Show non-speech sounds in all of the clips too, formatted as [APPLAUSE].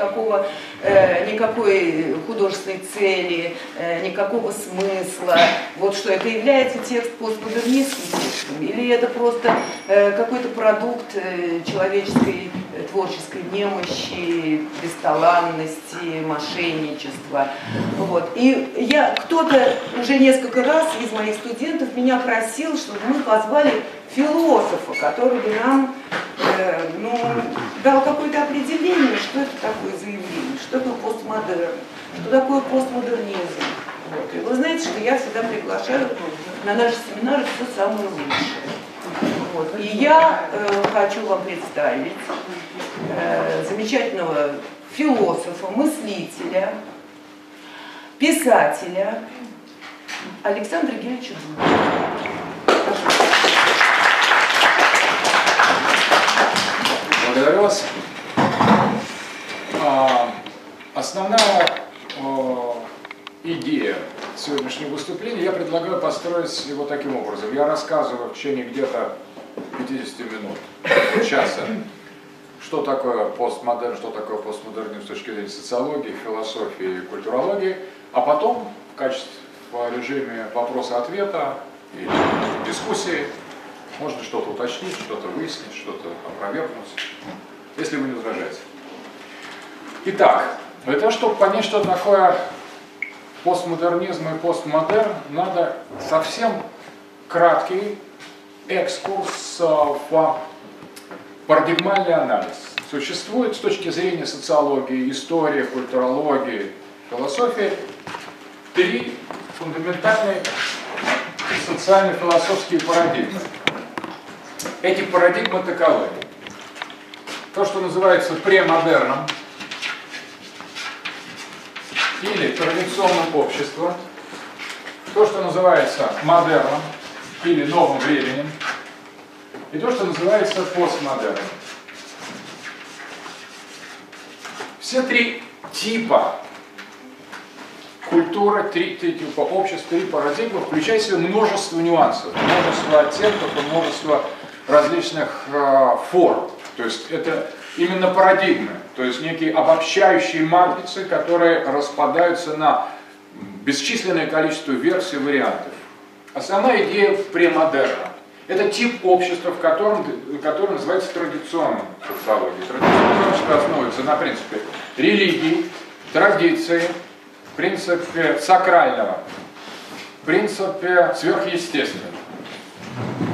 никакого, э, никакой художественной цели, э, никакого смысла, вот что это является текст постмодернистским или это просто э, какой-то продукт э, человеческой э, творческой немощи, бесталанности, мошенничества. Вот. И я, кто-то уже несколько раз из моих студентов меня просил, чтобы мы позвали философа, который бы нам э, ну, дал какое-то определение, что это такое заявление, что такое постмодерн, что такое постмодернизм. Вот. И вы знаете, что я всегда приглашаю на наши семинары все самое лучшее. Вот. И я э, хочу вам представить э, замечательного философа, мыслителя, писателя Александра Георгиевича Благодарю вас. А, основная идея сегодняшнего выступления, я предлагаю построить его таким образом. Я рассказываю в течение где-то 50 минут, часа, что такое постмодерн, что такое постмодернизм с точки зрения социологии, философии и культурологии, а потом в качестве в режиме вопроса-ответа и дискуссии можно что-то уточнить, что-то выяснить, что-то опровергнуть, если вы не возражаете. Итак, для того, чтобы понять, что такое постмодернизм и постмодерн, надо совсем краткий экскурс в парадигмальный анализ. Существует с точки зрения социологии, истории, культурологии, философии три фундаментальные социально-философские парадигмы. Эти парадигмы таковы. То, что называется премодерном или традиционным обществом, то, что называется модерном или новым временем, и то, что называется постмодерном. Все три типа культуры, три, три типа обществ, три парадигмы включают в себя множество нюансов, множество оттенков и множество различных э, форм. То есть это именно парадигмы, то есть некие обобщающие матрицы, которые распадаются на бесчисленное количество версий, вариантов. Основная идея премодерна. Это тип общества, в котором, который называется традиционным социологией. Традиционное общество основывается на принципе религии, традиции, принципе сакрального, принципе сверхъестественного.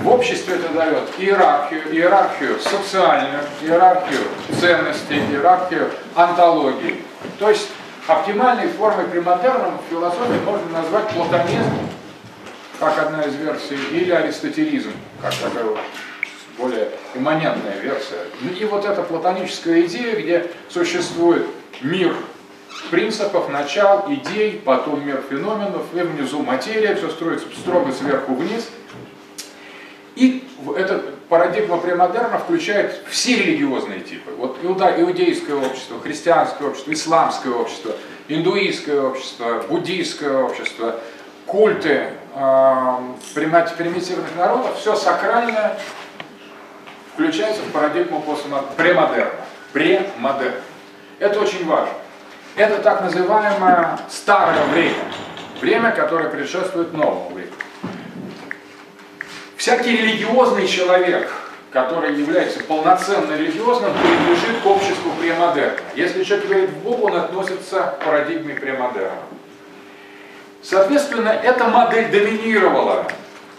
В обществе это дает иерархию, иерархию социальную, иерархию ценностей, иерархию антологии. То есть оптимальной формой премодерном в философии можно назвать платонизм, как одна из версий, или аристотелизм, как такая более имманентная версия. И вот эта платоническая идея, где существует мир принципов, начал, идей, потом мир феноменов, и внизу материя, все строится строго сверху вниз – и эта парадигма премодерна включает все религиозные типы. Вот иуда, иудейское общество, христианское общество, исламское общество, индуистское общество, буддийское общество, культы э, примитивных народов, все сакральное включается в парадигму премодерна. Премодерн. Это очень важно. Это так называемое старое время. Время, которое предшествует новому времени. Всякий религиозный человек, который является полноценно религиозным, принадлежит к обществу премодерна. Если человек верит в Бога, он относится к парадигме премодерна. Соответственно, эта модель доминировала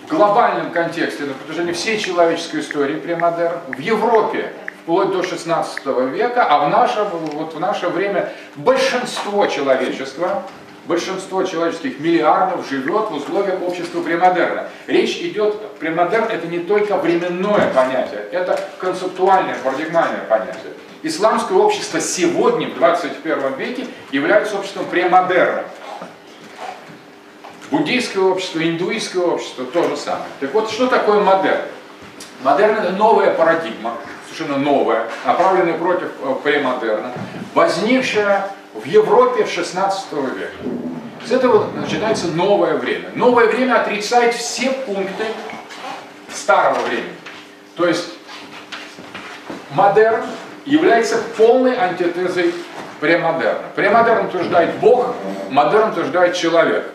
в глобальном контексте на протяжении всей человеческой истории премодерн, в Европе вплоть до 16 века, а в наше, вот в наше время большинство человечества большинство человеческих миллиардов живет в условиях общества премодерна. Речь идет, премодерн это не только временное понятие, это концептуальное, парадигмальное понятие. Исламское общество сегодня, в 21 веке, является обществом премодерна. Буддийское общество, индуистское общество то же самое. Так вот, что такое модерн? Модерн это новая парадигма, совершенно новая, направленная против э, премодерна, возникшая в Европе в 16 веке. С этого начинается новое время. Новое время отрицает все пункты старого времени. То есть модерн является полной антитезой премодерна. Премодерн утверждает Бог, модерн утверждает человек.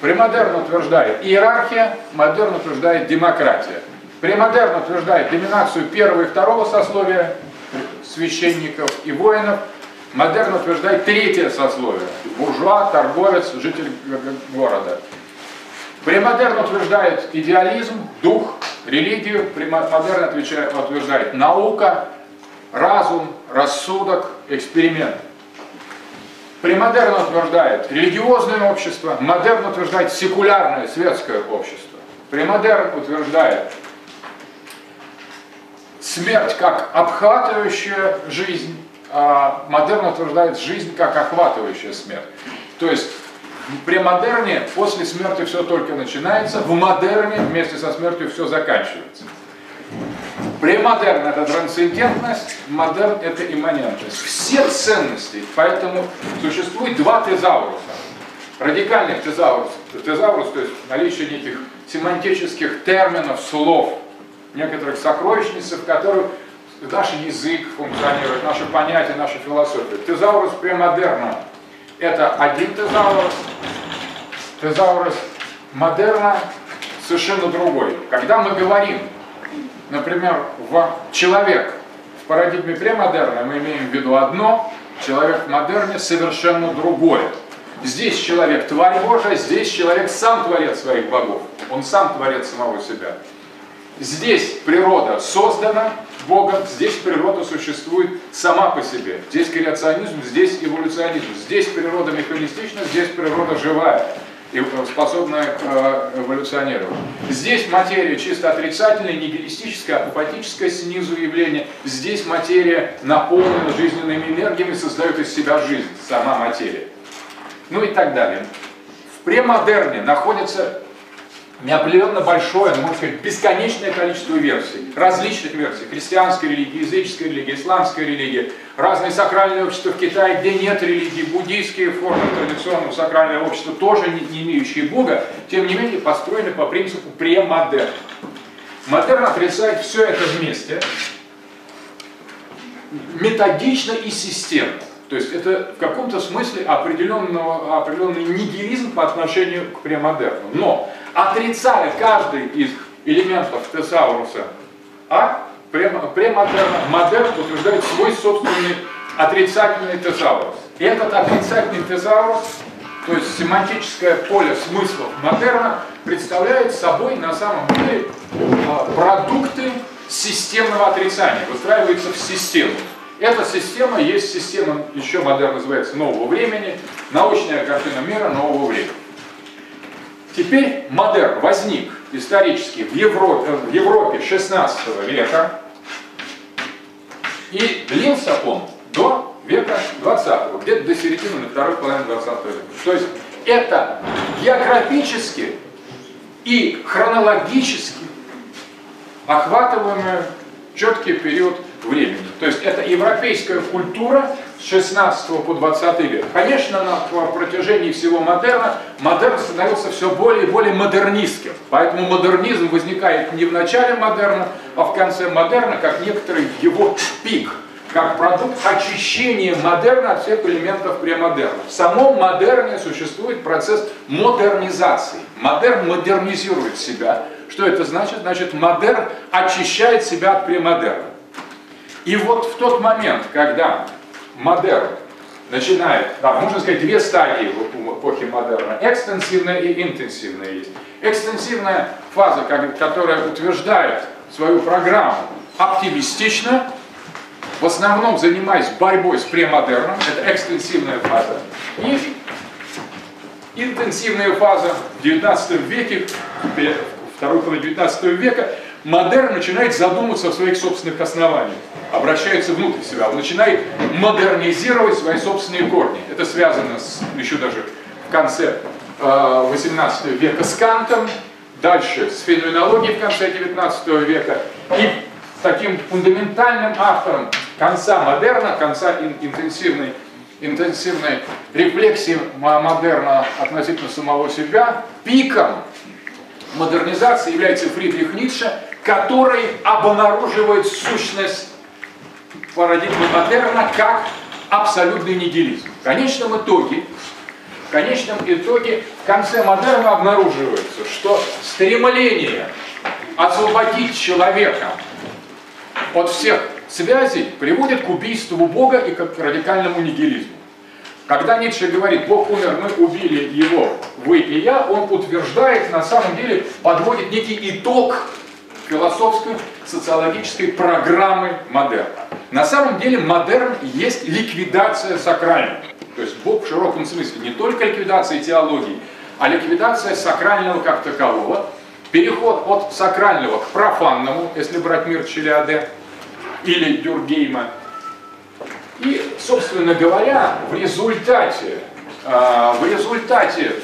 Премодерн утверждает иерархия, модерн утверждает демократия. Премодерн утверждает доминацию первого и второго сословия священников и воинов. Модерн утверждает третье сословие – буржуа, торговец, житель города. Премодерн утверждает идеализм, дух, религию. Модерн утверждает наука, разум, рассудок, эксперимент. Премодерн утверждает религиозное общество, модерн утверждает секулярное светское общество. Премодерн утверждает смерть как обхватывающая жизнь, модерн утверждает жизнь как охватывающая смерть. То есть в премодерне после смерти все только начинается, в модерне вместе со смертью все заканчивается. Премодерн – это трансцендентность, модерн – это имманентность. Все ценности, поэтому существует два тезауруса. Радикальных тезаурусов. Тезаурус, то есть наличие неких семантических терминов, слов, некоторых сокровищниц, в которых наш язык функционирует, наше понятие, наша философия. Тезаурус премодерна – это один тезаурус, тезаурус модерна совершенно другой. Когда мы говорим например, в человек в парадигме премодерна мы имеем в виду одно, человек в модерне совершенно другое. Здесь человек тварь Божия, здесь человек сам творец своих богов. Он сам творец самого себя. Здесь природа создана Богом, здесь природа существует сама по себе. Здесь креационизм, здесь эволюционизм. Здесь природа механистична, здесь природа живая и э, способная э, эволюционированию. Здесь материя чисто отрицательная, нигилистическая, апатическая снизу явление. Здесь материя наполнена жизненными энергиями, создает из себя жизнь, сама материя. Ну и так далее. В премодерне находится неопределенно большое, ну, можно сказать, бесконечное количество версий, различных версий, христианской религии, языческой религии, исламской религии, разные сакральные общества в Китае, где нет религии, буддийские формы традиционного сакрального общества, тоже не, не имеющие Бога, тем не менее построены по принципу премодерн. Модерн отрицает все это вместе, методично и системно. То есть это в каком-то смысле определенный нигилизм по отношению к премодерну. Но отрицая каждый из элементов тезауруса А, премодерна, модерн утверждает свой собственный отрицательный тезаурус. И этот отрицательный тезаурус, то есть семантическое поле смыслов модерна, представляет собой на самом деле а, продукты системного отрицания, выстраивается в систему. Эта система есть система, еще модерн называется, нового времени, научная картина мира нового времени. Теперь модерн возник исторически в Европе, в Европе 16 века, и длился он до века 20 где-то до середины, второй половины 20 века. То есть это географически и хронологически охватываемый четкий период времени. То есть это европейская культура с 16 по 20 век. Конечно, на протяжении всего модерна модерн становился все более и более модернистским. Поэтому модернизм возникает не в начале модерна, а в конце модерна, как некоторый его пик как продукт очищения модерна от всех элементов премодерна. В самом модерне существует процесс модернизации. Модерн модернизирует себя. Что это значит? Значит, модерн очищает себя от премодерна. И вот в тот момент, когда модерн начинает, да, можно сказать, две стадии в эпохе модерна, экстенсивная и интенсивная есть. Экстенсивная фаза, которая утверждает свою программу оптимистично, в основном занимаясь борьбой с премодерном, это экстенсивная фаза, и интенсивная фаза в 19 веке, второй половине 19 века, модерн начинает задумываться о своих собственных основаниях, обращается внутрь себя, он начинает модернизировать свои собственные корни. Это связано с, еще даже в конце э, 18 века с Кантом, дальше с феноменологией в конце 19 века. И таким фундаментальным автором конца модерна, конца интенсивной, интенсивной рефлексии модерна относительно самого себя, пиком модернизации является Фридрих Ницше, который обнаруживает сущность парадигмы модерна как абсолютный нигилизм. В конечном итоге, в конечном итоге в конце модерна обнаруживается, что стремление освободить человека от всех связей приводит к убийству Бога и к радикальному нигилизму. Когда Ницше говорит, Бог умер, мы убили его, вы и я, он утверждает, на самом деле подводит некий итог философской, социологической программы модерна. На самом деле модерн есть ликвидация сакрального. То есть Бог в широком смысле не только ликвидация теологии, а ликвидация сакрального как такового, переход от сакрального к профанному, если брать мир Челиаде или Дюргейма. И, собственно говоря, в результате, а, в результате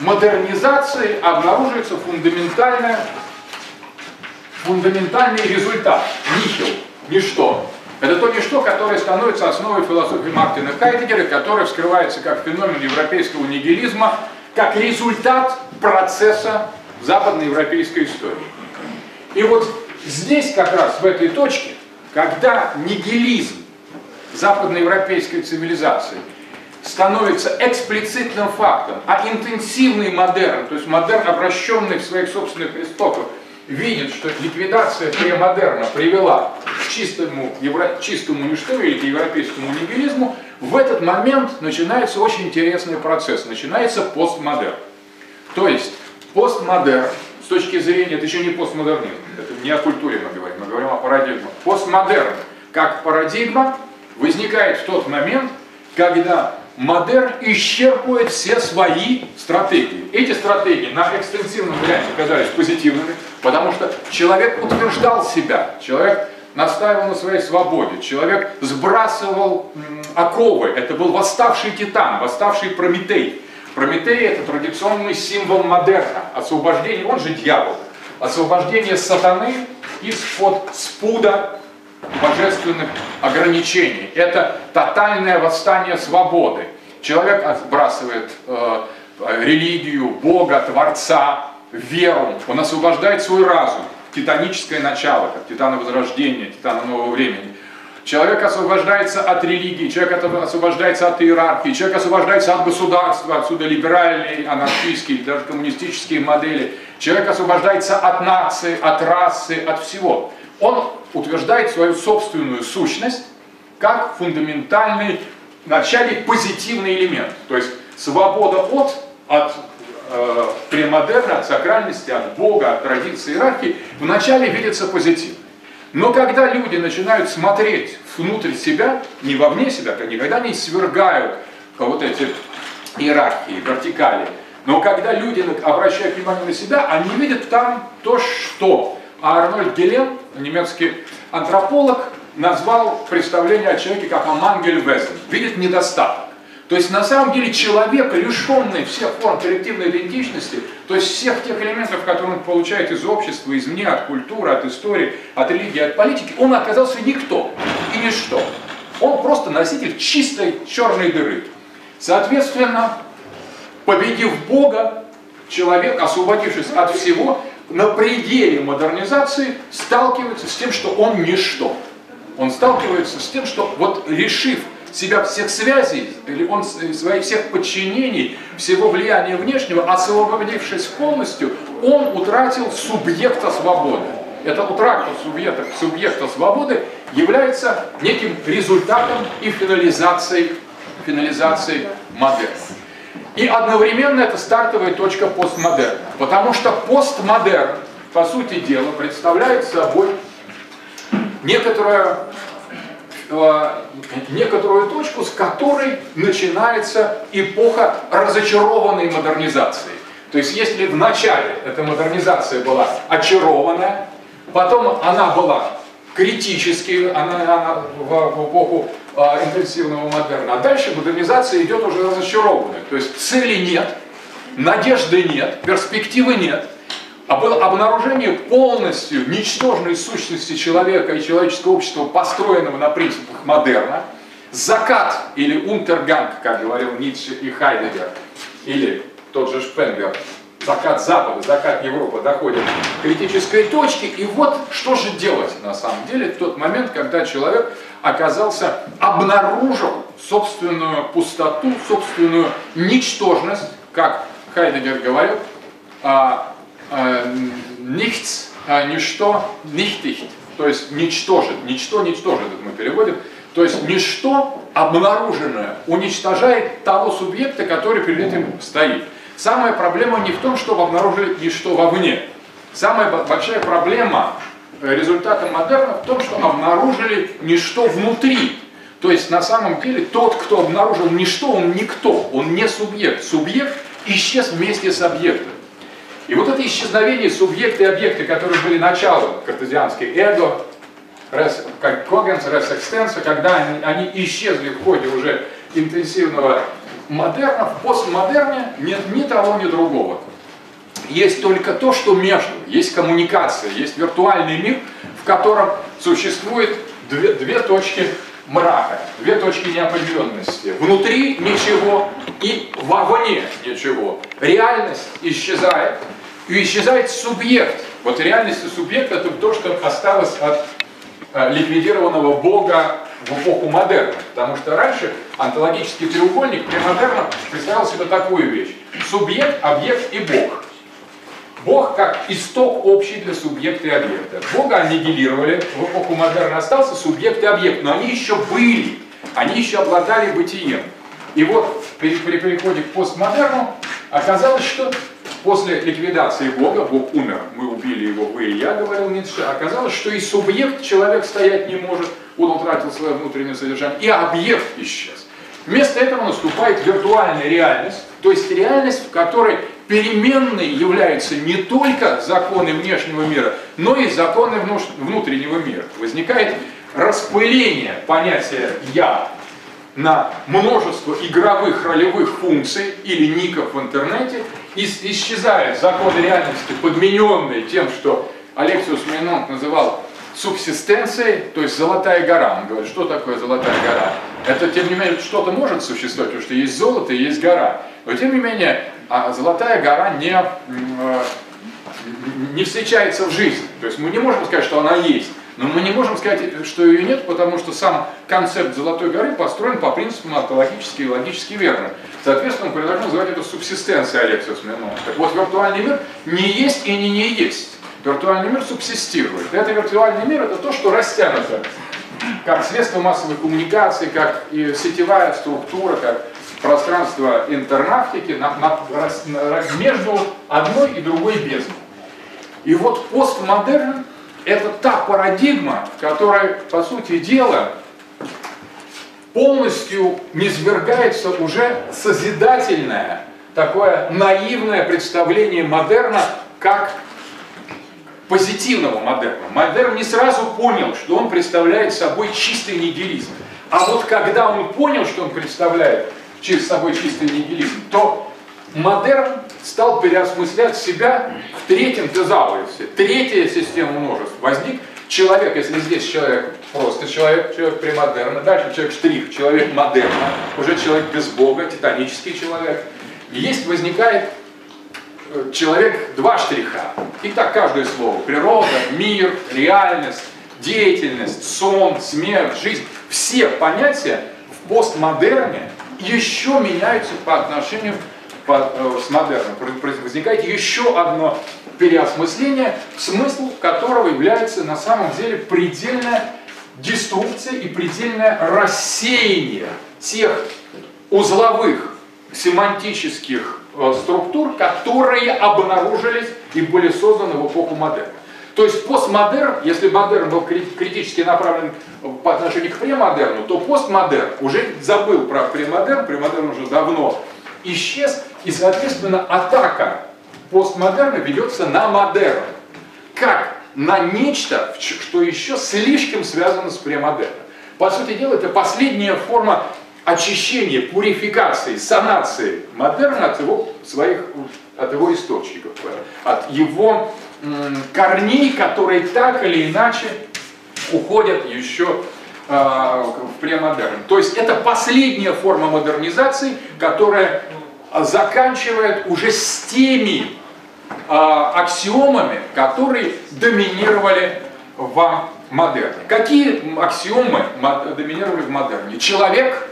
модернизации обнаруживается фундаментальная, фундаментальный результат, нихил, ничто. Это то ничто, которое становится основой философии Мартина Хайдегера, которое вскрывается как феномен европейского нигилизма, как результат процесса западноевропейской истории. И вот здесь как раз, в этой точке, когда нигилизм западноевропейской цивилизации становится эксплицитным фактом, а интенсивный модерн, то есть модерн, обращенный в своих собственных истоках, видит, что ликвидация премодерна привела к чистому, евро, чистому ничто или к европейскому нигилизму, в этот момент начинается очень интересный процесс, начинается постмодерн. То есть постмодерн, с точки зрения, это еще не постмодернизм, это не о культуре мы говорим, мы говорим о парадигмах. Постмодерн как парадигма возникает в тот момент, когда модерн исчерпывает все свои стратегии. Эти стратегии на экстенсивном варианте оказались позитивными, потому что человек утверждал себя, человек настаивал на своей свободе, человек сбрасывал оковы, это был восставший титан, восставший Прометей. Прометей это традиционный символ модерна, освобождение, он же дьявол, освобождение сатаны из-под спуда божественных ограничений. Это тотальное восстание свободы. Человек отбрасывает э, религию, Бога, Творца, веру. Он освобождает свой разум, титаническое начало, как титана Возрождения, титана Нового Времени. Человек освобождается от религии, человек освобождается от иерархии, человек освобождается от государства, отсюда либеральные, анархистские, даже коммунистические модели. Человек освобождается от нации, от расы, от всего. Он утверждает свою собственную сущность как фундаментальный, вначале позитивный элемент. То есть свобода от, от э, премодерна, от сакральности, от Бога, от традиции, иерархии, вначале видится позитивно. Но когда люди начинают смотреть внутрь себя, не вовне себя, никогда не свергают вот эти иерархии, вертикали, но когда люди обращают внимание на себя, они видят там то, что а Арнольд Гелен, немецкий антрополог, назвал представление о человеке как «амангельвезен», видит недостаток. То есть на самом деле человек, лишенный всех форм коллективной идентичности, то есть всех тех элементов, которые он получает из общества, извне, от культуры, от истории, от религии, от политики, он оказался никто и ничто. Он просто носитель чистой черной дыры. Соответственно, победив Бога, человек, освободившись от всего, на пределе модернизации сталкивается с тем, что он ничто. Он сталкивается с тем, что вот решив себя всех связей, или он своих всех подчинений, всего влияния внешнего, освободившись полностью, он утратил субъекта свободы. Эта утрата субъекта, субъекта свободы является неким результатом и финализацией, финализацией модерна. И одновременно это стартовая точка постмодерна. Потому что постмодерн, по сути дела, представляет собой некоторую, э, некоторую точку, с которой начинается эпоха разочарованной модернизации. То есть если в начале эта модернизация была очарованная, потом она была критически, она, она в, в эпоху а, интенсивного модерна. А дальше модернизация идет уже разочарованная. То есть цели нет, надежды нет, перспективы нет. Было обнаружение полностью ничтожной сущности человека и человеческого общества, построенного на принципах модерна, закат или унтерганг, как говорил Ницше и Хайдегер, или тот же Шпенгер, закат Запада, закат Европы доходит к критической точке, и вот что же делать на самом деле в тот момент, когда человек оказался, обнаружил собственную пустоту, собственную ничтожность, как Хайдегер говорил, а, nichts, а, ничто, nichtig, то есть ничтожит, ничто ничтожит, это мы переводим, то есть ничто обнаруженное уничтожает того субъекта, который перед этим стоит. Самая проблема не в том, чтобы обнаружили ничто вовне. Самая большая проблема э, результата модерна в том, что обнаружили ничто внутри. То есть на самом деле тот, кто обнаружил ничто, он никто, он не субъект. Субъект исчез вместе с объектом. И вот это исчезновение субъекта и объекта, которые были началом картезианской эго, res, как когенс, рес экстенса, когда они, они исчезли в ходе уже интенсивного модерна, в постмодерне нет ни того, ни другого. Есть только то, что между, есть коммуникация, есть виртуальный мир, в котором существует две, две точки мрака, две точки неопределенности. Внутри ничего и вовне ничего. Реальность исчезает, и исчезает субъект. Вот реальность и субъект это то, что осталось от э, ликвидированного Бога в эпоху модерна. Потому что раньше онтологический треугольник при модерном представлял себе такую вещь. Субъект, объект и Бог. Бог как исток общий для субъекта и объекта. Бога аннигилировали, в эпоху модерна остался субъект и объект, но они еще были, они еще обладали бытием. И вот при, при переходе к постмодерну оказалось, что после ликвидации Бога, Бог умер, мы убили его, вы и я, говорил Ницше, оказалось, что и субъект человек стоять не может, он утратил свое внутреннее содержание, и объект исчез. Вместо этого наступает виртуальная реальность, то есть реальность, в которой переменной являются не только законы внешнего мира, но и законы внутреннего мира. Возникает распыление понятия «я» на множество игровых ролевых функций или ников в интернете, и исчезает законы реальности, подмененные тем, что Алексиус Мейнонт называл субсистенцией, то есть золотая гора. Он говорит, что такое золотая гора? Это, тем не менее, что-то может существовать, потому что есть золото и есть гора. Но, тем не менее, а золотая гора не, э, не встречается в жизни. То есть мы не можем сказать, что она есть. Но мы не можем сказать, что ее нет, потому что сам концепт Золотой горы построен по принципу онтологически и логически верно. Соответственно, мы предложим называть это субсистенцией Алексиус Менон. Так вот, виртуальный мир не есть и не не есть. Виртуальный мир субсистирует. Это виртуальный мир это то, что растянуто как средство массовой коммуникации, как и сетевая структура, как пространство интернавтики на, на, между одной и другой бездной. И вот постмодерн – это та парадигма, в которой, по сути дела, полностью низвергается уже созидательное, такое наивное представление модерна как позитивного модерна. Модерн не сразу понял, что он представляет собой чистый нигилизм. А вот когда он понял, что он представляет через собой чистый нигилизм, то модерн стал переосмыслять себя в третьем тезаусе. Третья система множеств. Возник человек, если здесь человек просто человек, человек премодерна, дальше человек штрих, человек модерна, уже человек без Бога, титанический человек. Есть, возникает э, человек два штриха. И так каждое слово. Природа, мир, реальность, деятельность, сон, смерть, жизнь. Все понятия в постмодерне еще меняются по отношению по, э, с модерном. Возникает еще одно переосмысление, смысл которого является на самом деле предельная деструкция и предельное рассеяние тех узловых семантических э, структур, которые обнаружились и были созданы в эпоху модерна. То есть постмодерн, если модерн был критически направлен по отношению к премодерну, то постмодерн уже забыл про премодерн, премодерн уже давно исчез, и, соответственно, атака постмодерна ведется на модерн. Как на нечто, что еще слишком связано с премодерном. По сути дела, это последняя форма очищения, пурификации, санации модерна от его своих от его источников, от его корней, которые так или иначе уходят еще а, в премодерн. То есть это последняя форма модернизации, которая заканчивает уже с теми а, аксиомами, которые доминировали в модерне. Какие аксиомы доминировали в модерне? Человек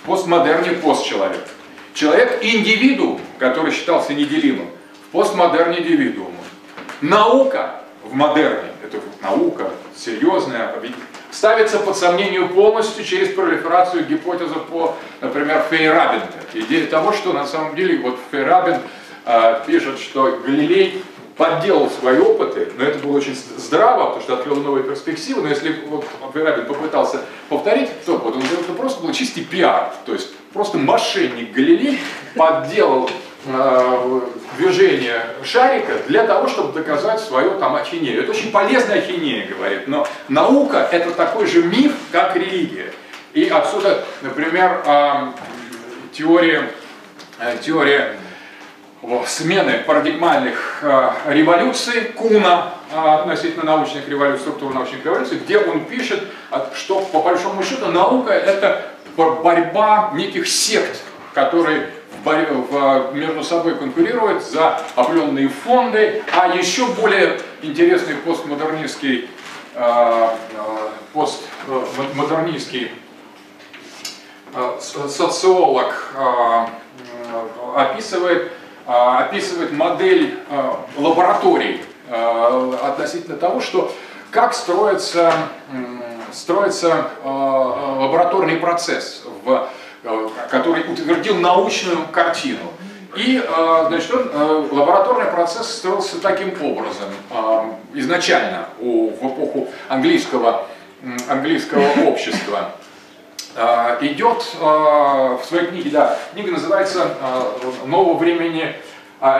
в постмодерне постчеловек. Человек индивидуум, который считался неделимым, в постмодерне индивидуумом. Наука в модерне, это наука серьезная, ставится под сомнение полностью через пролиферацию гипотезы по, например, Фейрабента. Идея того, что на самом деле вот Фейрабент э, пишет, что Галилей подделал свои опыты, но это было очень здраво, потому что открыл новые перспективы, но если вот Фейрабин попытался повторить, то вот он это просто был чистый пиар, то есть просто мошенник Галилей подделал движение шарика для того, чтобы доказать свою там ахинею. Это очень полезная ахинея, говорит, но наука это такой же миф, как религия. И отсюда, например, э, теория, э, теория смены парадигмальных э, революций Куна э, относительно научных революций, структуры научных революций, где он пишет, что по большому счету наука это борьба неких сект, которые в, между собой конкурируют за определенные фонды, а еще более интересный постмодернистский, э, постмодернистский социолог описывает описывает модель лабораторий относительно того, что как строится, строится лабораторный процесс, в, который утвердил научную картину. И значит, он, лабораторный процесс строился таким образом. Изначально в эпоху английского, английского [LAUGHS] общества Э, идет э, в своей книге, да, книга называется э, «Нового времени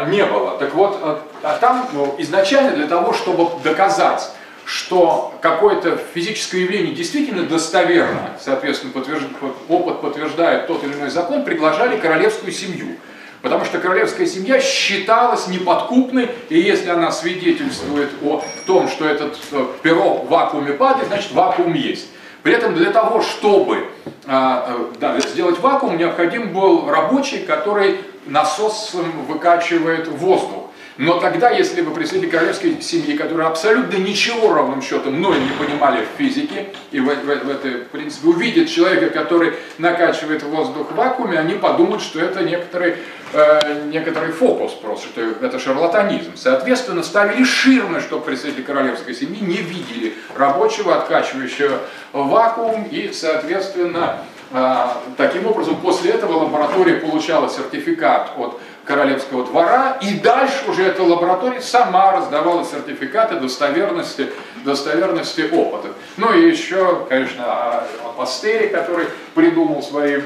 не было». Так вот, а там ну, изначально для того, чтобы доказать, что какое-то физическое явление действительно достоверно, соответственно, подтвержд... опыт подтверждает тот или иной закон, приглашали королевскую семью. Потому что королевская семья считалась неподкупной, и если она свидетельствует о том, что этот пирог в вакууме падает, значит вакуум есть. При этом для того, чтобы а, э, да, сделать вакуум, необходим был рабочий, который насосом выкачивает воздух. Но тогда, если вы представитель королевской семьи, которые абсолютно ничего равным счетом но не понимали в физике, и в, в, в этой, в принципе, увидят человека, который накачивает воздух в вакууме, они подумают, что это некоторый, э, некоторый фокус просто, что это шарлатанизм. Соответственно, ставили ширмы, чтобы представители королевской семьи не видели рабочего, откачивающего вакуум, и, соответственно, э, таким образом, после этого лаборатория получала сертификат от королевского двора, и дальше уже эта лаборатория сама раздавала сертификаты достоверности, достоверности опытов. Ну и еще, конечно, Пастери, который придумал свои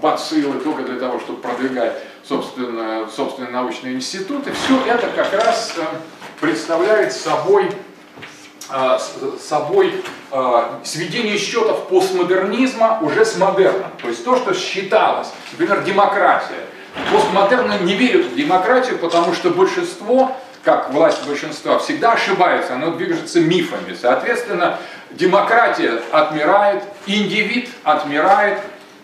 бациллы только для того, чтобы продвигать собственно, собственные научные институты. Все это как раз э, представляет собой э, собой э, сведение счетов постмодернизма уже с модерном. То есть то, что считалось, например, демократия, Постмодерны не верят в демократию, потому что большинство, как власть большинства, всегда ошибается, оно движется мифами. Соответственно, демократия отмирает, индивид отмирает,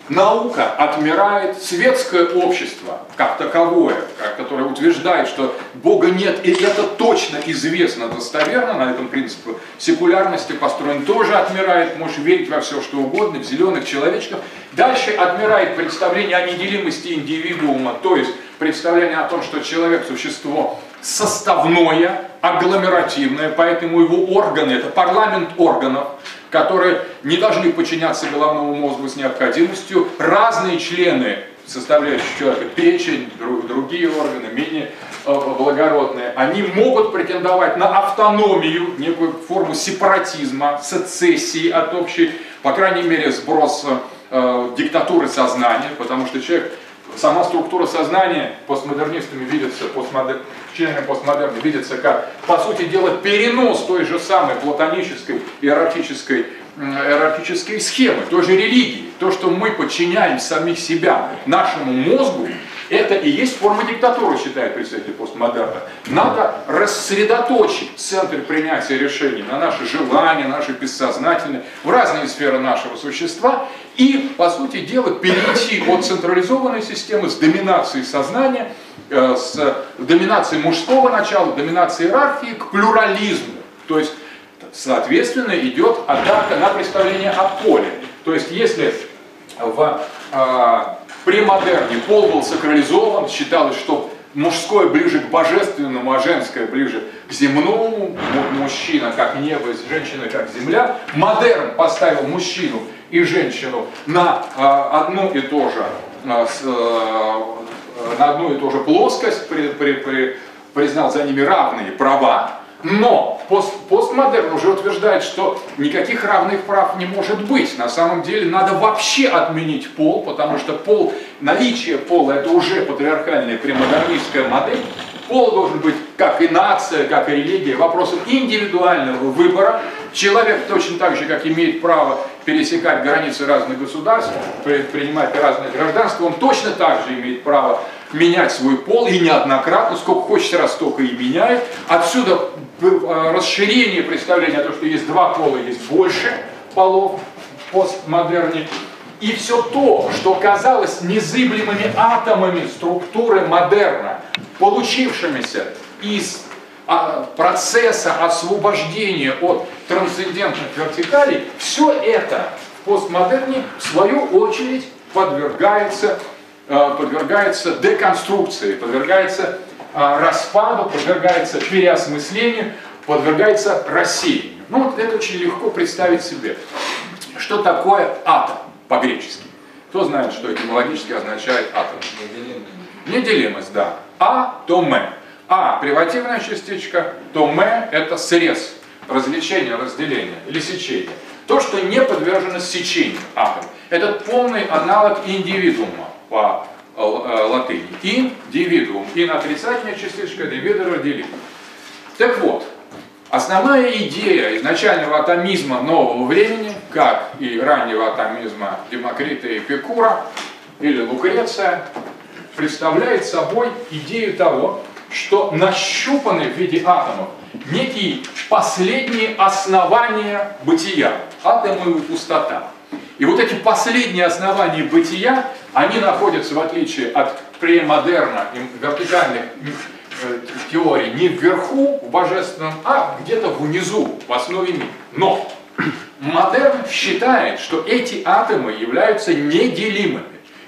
наука отмирает, светское общество как таковое, которое утверждает, что Бога нет, и это точно известно достоверно, на этом принципе секулярности построен, тоже отмирает, можешь верить во все, что угодно, в зеленых человечков. Дальше отмирает представление о неделимости индивидуума, то есть представление о том, что человек – существо составное, агломеративное, поэтому его органы – это парламент органов, которые не должны подчиняться головному мозгу с необходимостью. Разные члены, составляющие человека, печень, другие органы, менее э, благородные, они могут претендовать на автономию, некую форму сепаратизма, сецессии от общей, по крайней мере, сброс э, диктатуры сознания, потому что человек сама структура сознания постмодернистами видится, постмодер... членами постмодерна видится как, по сути дела, перенос той же самой платонической иерархической иерархические схемы, той же религии. То, что мы подчиняем самих себя нашему мозгу, это и есть форма диктатуры, считает представитель постмодерна. Надо рассредоточить центр принятия решений на наши желания, наши бессознательные, в разные сферы нашего существа и, по сути дела, перейти от централизованной системы с доминацией сознания, э, с доминацией мужского начала, доминацией иерархии к плюрализму. То есть, соответственно, идет атака на представление о поле. То есть, если в э, при модерне пол был сакрализован, считалось, что мужское ближе к божественному, а женское ближе к земному, мужчина как небо, женщина как земля. Модерн поставил мужчину и женщину на э, одну и то же, с, э, на одну и ту же плоскость, при, при, при, признал за ними равные права, но пост, постмодерн уже утверждает, что никаких равных прав не может быть. На самом деле надо вообще отменить пол, потому что пол, наличие пола это уже патриархальная премодернистская модель. Пол должен быть как и нация, как и религия, вопросом индивидуального выбора. Человек точно так же, как имеет право пересекать границы разных государств, принимать разные гражданства, он точно так же имеет право менять свой пол и неоднократно, сколько хочет раз, столько и меняет. Отсюда э, расширение представления о том, что есть два пола, есть больше полов в. И все то, что казалось незыблемыми атомами структуры модерна, получившимися из а, процесса освобождения от трансцендентных вертикалей, все это в постмодерне в свою очередь подвергается Э, подвергается деконструкции, подвергается э, распаду, подвергается переосмыслению, подвергается рассеянию. Ну вот это очень легко представить себе. Что такое атом по-гречески? Кто знает, что этимологически означает атом? Неделимость, да. А, то м. А – привативная частичка, то м – это срез, развлечение, разделение или сечение. То, что не подвержено сечению атом. Это полный аналог индивидуума по э, латыни. Индивидуум. Ин отрицательная частичка, дивидер делит. Так вот, основная идея изначального атомизма нового времени, как и раннего атомизма Демокрита и Пекура или Лукреция, представляет собой идею того, что нащупаны в виде атомов некие последние основания бытия, атомы и пустота. И вот эти последние основания бытия, они находятся, в отличие от премодерна вертикальных э, теорий, не вверху, в божественном, а где-то внизу, в основе мира. Но модерн считает, что эти атомы являются неделимыми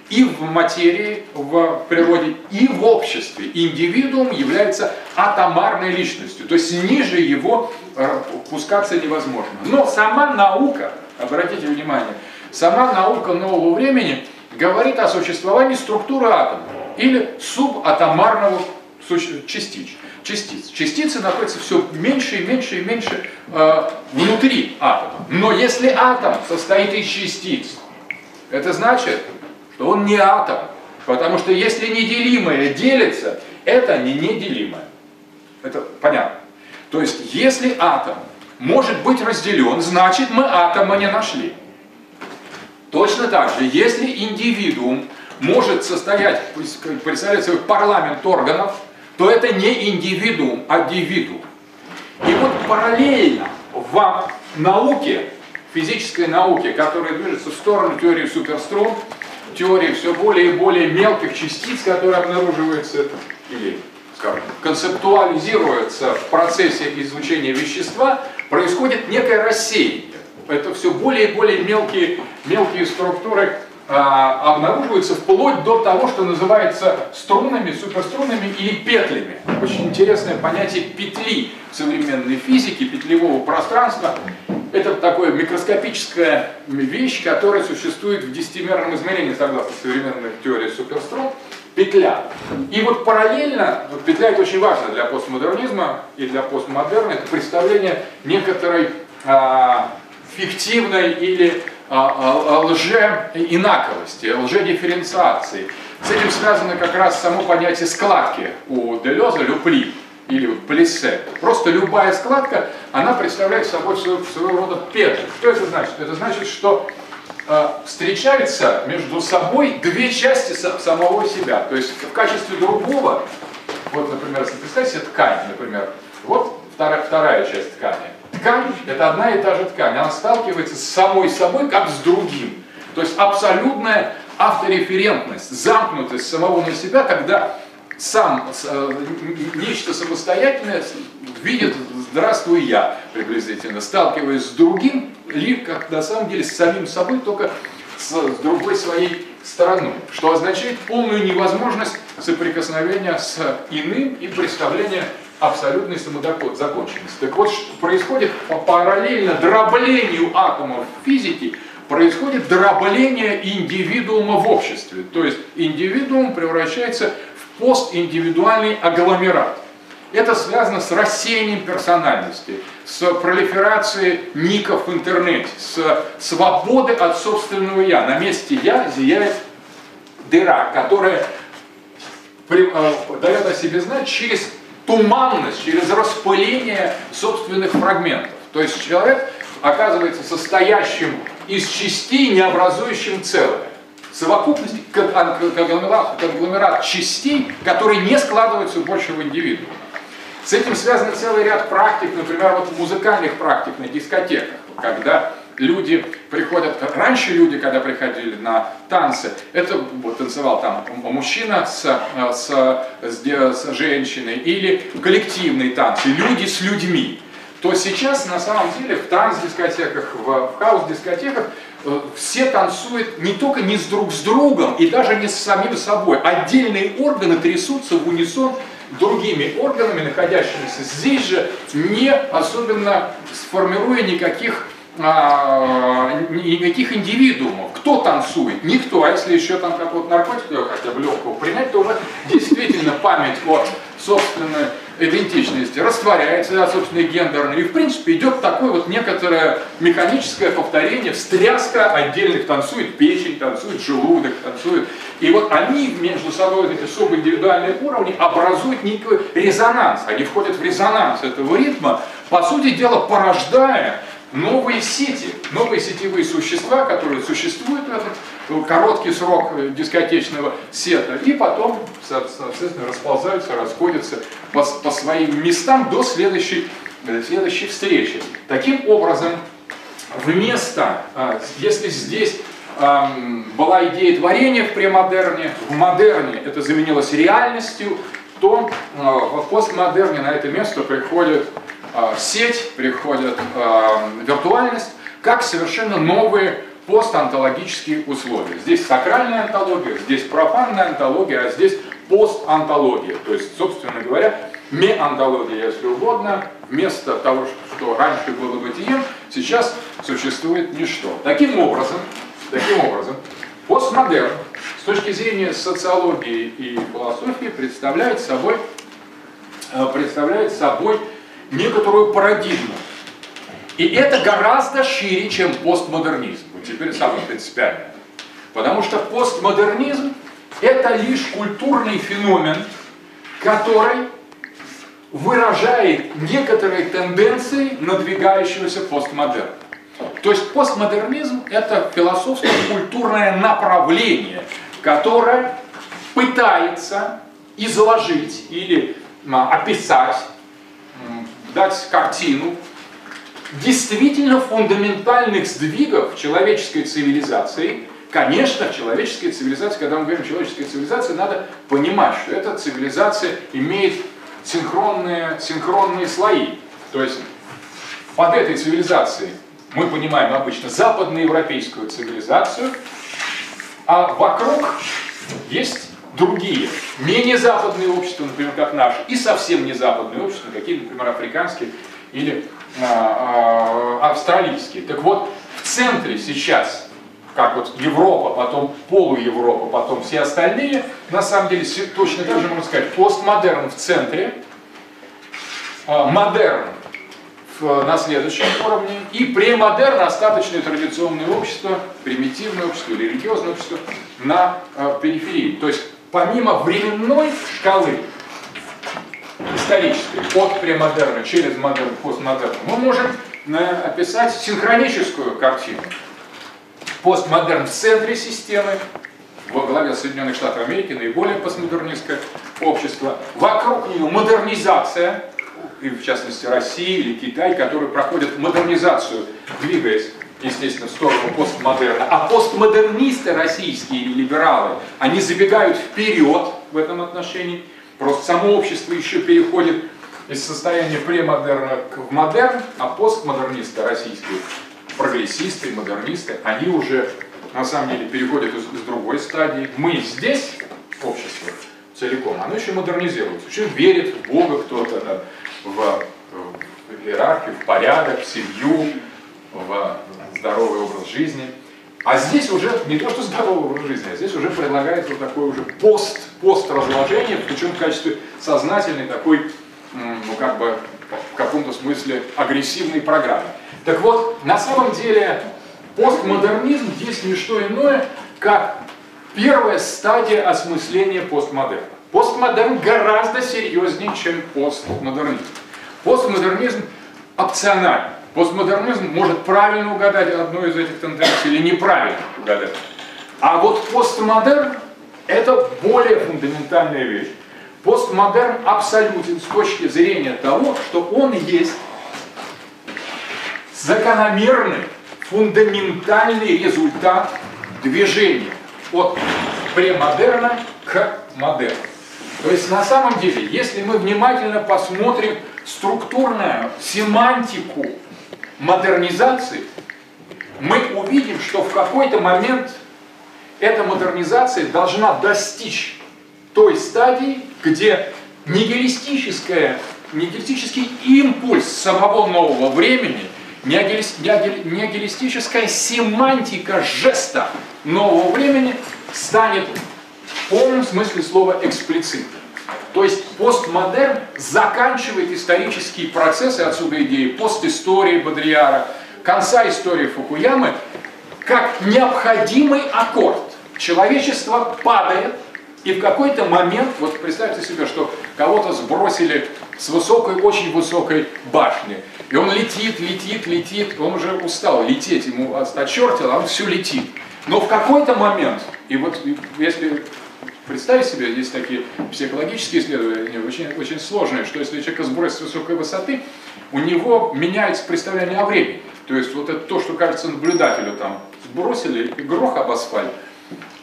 и в материи, в природе, и в обществе. Индивидуум является атомарной личностью, то есть ниже его э, пускаться невозможно. Но сама наука, обратите внимание, Сама наука нового времени говорит о существовании структуры атома или субатомарного частиц. частиц. Частицы находятся все меньше и меньше и меньше э, внутри атома. Но если атом состоит из частиц, это значит, что он не атом. Потому что если неделимое делится, это не неделимое. Это понятно. То есть, если атом может быть разделен, значит мы атома не нашли. Точно так же, если индивидуум может состоять, представлять собой парламент органов, то это не индивидуум, а дивидуум. И вот параллельно в науке, физической науке, которая движется в сторону теории суперструн, теории все более и более мелких частиц, которые обнаруживаются или, скажем, концептуализируются в процессе изучения вещества, происходит некое рассеяние это все более и более мелкие, мелкие структуры а, обнаруживаются вплоть до того, что называется струнами, суперструнами или петлями. Очень интересное понятие петли в современной физике, петлевого пространства. Это такая микроскопическая вещь, которая существует в десятимерном измерении, согласно современной теории суперструн, петля. И вот параллельно, вот петля это очень важно для постмодернизма и для постмодерна, это представление некоторой а, фиктивной или лже-инаковости, лже-дифференциации. С этим связано как раз само понятие складки у Делеза, люпли. или вот плесе. Просто любая складка, она представляет собой своего, своего рода петлю. Что это значит? Это значит, что э, встречаются между собой две части самого себя. То есть в качестве другого, вот, например, если представьте себе ткань, например, вот вторая, вторая часть ткани. Ткань – это одна и та же ткань, она сталкивается с самой собой, как с другим. То есть абсолютная автореферентность, замкнутость самого на себя, когда сам э, нечто самостоятельное видит «здравствуй я» приблизительно, сталкиваясь с другим, либо как на самом деле с самим собой, только с другой своей стороной, что означает полную невозможность соприкосновения с иным и представления абсолютной самозаконченности. Так вот, происходит параллельно дроблению атомов физики, происходит дробление индивидуума в обществе. То есть индивидуум превращается постиндивидуальный агломерат. Это связано с рассеянием персональности, с пролиферацией ников в интернете, с свободой от собственного «я». На месте «я» зияет дыра, которая э, дает о себе знать через туманность, через распыление собственных фрагментов. То есть человек оказывается состоящим из частей, не образующим целое совокупность, конгломерат, конгломерат частей, которые не складываются больше в индивидуума. С этим связан целый ряд практик, например, вот музыкальных практик на дискотеках, когда люди приходят, раньше люди, когда приходили на танцы, это танцевал там мужчина с, с, с, с женщиной или коллективные танцы, люди с людьми. То сейчас на самом деле в танц-дискотеках, в, в хаус-дискотеках Э, все танцуют не только не с друг с другом и даже не с самим собой. Отдельные органы трясутся в унисон другими органами, находящимися здесь же, не особенно сформируя никаких, а, никаких индивидуумов. Кто танцует? Никто. А если еще там как вот наркотиков хотя бы легкого принять, то уже действительно память о собственной идентичности растворяется, да, собственно, гендерный. И, в принципе, идет такое вот некоторое механическое повторение, встряска отдельных танцует печень, танцует желудок, танцует. И вот они между собой, эти субиндивидуальные уровни, образуют некий резонанс. Они входят в резонанс этого ритма, по сути дела, порождая новые сети, новые сетевые существа, которые существуют в этот ну, короткий срок э, дискотечного сета, и потом, соответственно, расползаются, расходятся по, по своим местам до следующей, до следующей встречи. Таким образом, вместо, а, если здесь была идея творения в премодерне, в модерне это заменилось реальностью, то а, в постмодерне на это место приходит а, сеть, приходит виртуальность, как совершенно новые постонтологические условия. Здесь сакральная антология, здесь профанная антология, а здесь постантология. То есть, собственно говоря, меантология, если угодно, вместо того, что раньше было бытием, сейчас существует ничто. Таким образом, таким образом, постмодерн с точки зрения социологии и философии представляет собой, представляет собой некоторую парадигму. И это гораздо шире, чем постмодернизм. Вот теперь самое принципиальное. Потому что постмодернизм – это лишь культурный феномен, который выражает некоторые тенденции надвигающегося постмодерна. То есть постмодернизм – это философско-культурное направление, которое пытается изложить или описать, дать картину действительно фундаментальных сдвигов человеческой цивилизации, конечно, в человеческой цивилизации, когда мы говорим человеческая цивилизация, надо понимать, что эта цивилизация имеет синхронные, синхронные слои. То есть под этой цивилизацией мы понимаем обычно западноевропейскую цивилизацию, а вокруг есть другие, менее западные общества, например, как наши, и совсем не западные общества, какие, например, африканские или а, а, австралийские. Так вот, в центре сейчас, как вот Европа, потом полуевропа, потом все остальные, на самом деле точно так же можно сказать, постмодерн в центре, а, модерн на следующем уровне и премодерн, остаточное традиционное общество, примитивное общество или религиозное общество на периферии. То есть помимо временной шкалы исторической, от премодерна через модерн, постмодерн, мы можем э, описать синхроническую картину. Постмодерн в центре системы, во главе Соединенных Штатов Америки, наиболее постмодернистское общество. Вокруг нее модернизация, и в частности Россия или Китай, которые проходят модернизацию, двигаясь естественно, в сторону постмодерна. А постмодернисты российские или либералы, они забегают вперед в этом отношении. Просто само общество еще переходит из состояния премодерна в модерн, а постмодернисты российские, прогрессисты, модернисты, они уже на самом деле переходят из, из другой стадии. Мы здесь, общество целиком, оно еще модернизируется, еще верит в Бога кто-то, в, в иерархию, в порядок, в семью, в здоровый образ жизни. А здесь уже не то, что здоровый образ жизни, а здесь уже предлагается вот такой уже пост, пост разложения, причем в качестве сознательной такой, ну как бы в каком-то смысле агрессивной программы. Так вот, на самом деле постмодернизм есть не что иное, как первая стадия осмысления постмодерна. Постмодерн гораздо серьезнее, чем постмодернизм. Постмодернизм опциональный. Постмодернизм может правильно угадать одну из этих тенденций или неправильно угадать. А вот постмодерн – это более фундаментальная вещь. Постмодерн абсолютен с точки зрения того, что он есть закономерный, фундаментальный результат движения от премодерна к модерну. То есть на самом деле, если мы внимательно посмотрим структурную семантику модернизации, мы увидим, что в какой-то момент эта модернизация должна достичь той стадии, где нигилистическая, нигилистический импульс самого нового времени, нигилистическая семантика жеста нового времени станет в полном смысле слова эксплицитной. То есть постмодерн заканчивает исторические процессы, отсюда идеи постистории Бодрияра, конца истории Фукуямы, как необходимый аккорд. Человечество падает, и в какой-то момент, вот представьте себе, что кого-то сбросили с высокой, очень высокой башни, и он летит, летит, летит, он уже устал лететь, ему очертило, а он все летит. Но в какой-то момент, и вот если Представить себе, есть такие психологические исследования, очень, очень сложные, что если человека сбросить с высокой высоты, у него меняется представление о времени. То есть вот это то, что кажется наблюдателю, там, сбросили грох об асфальт,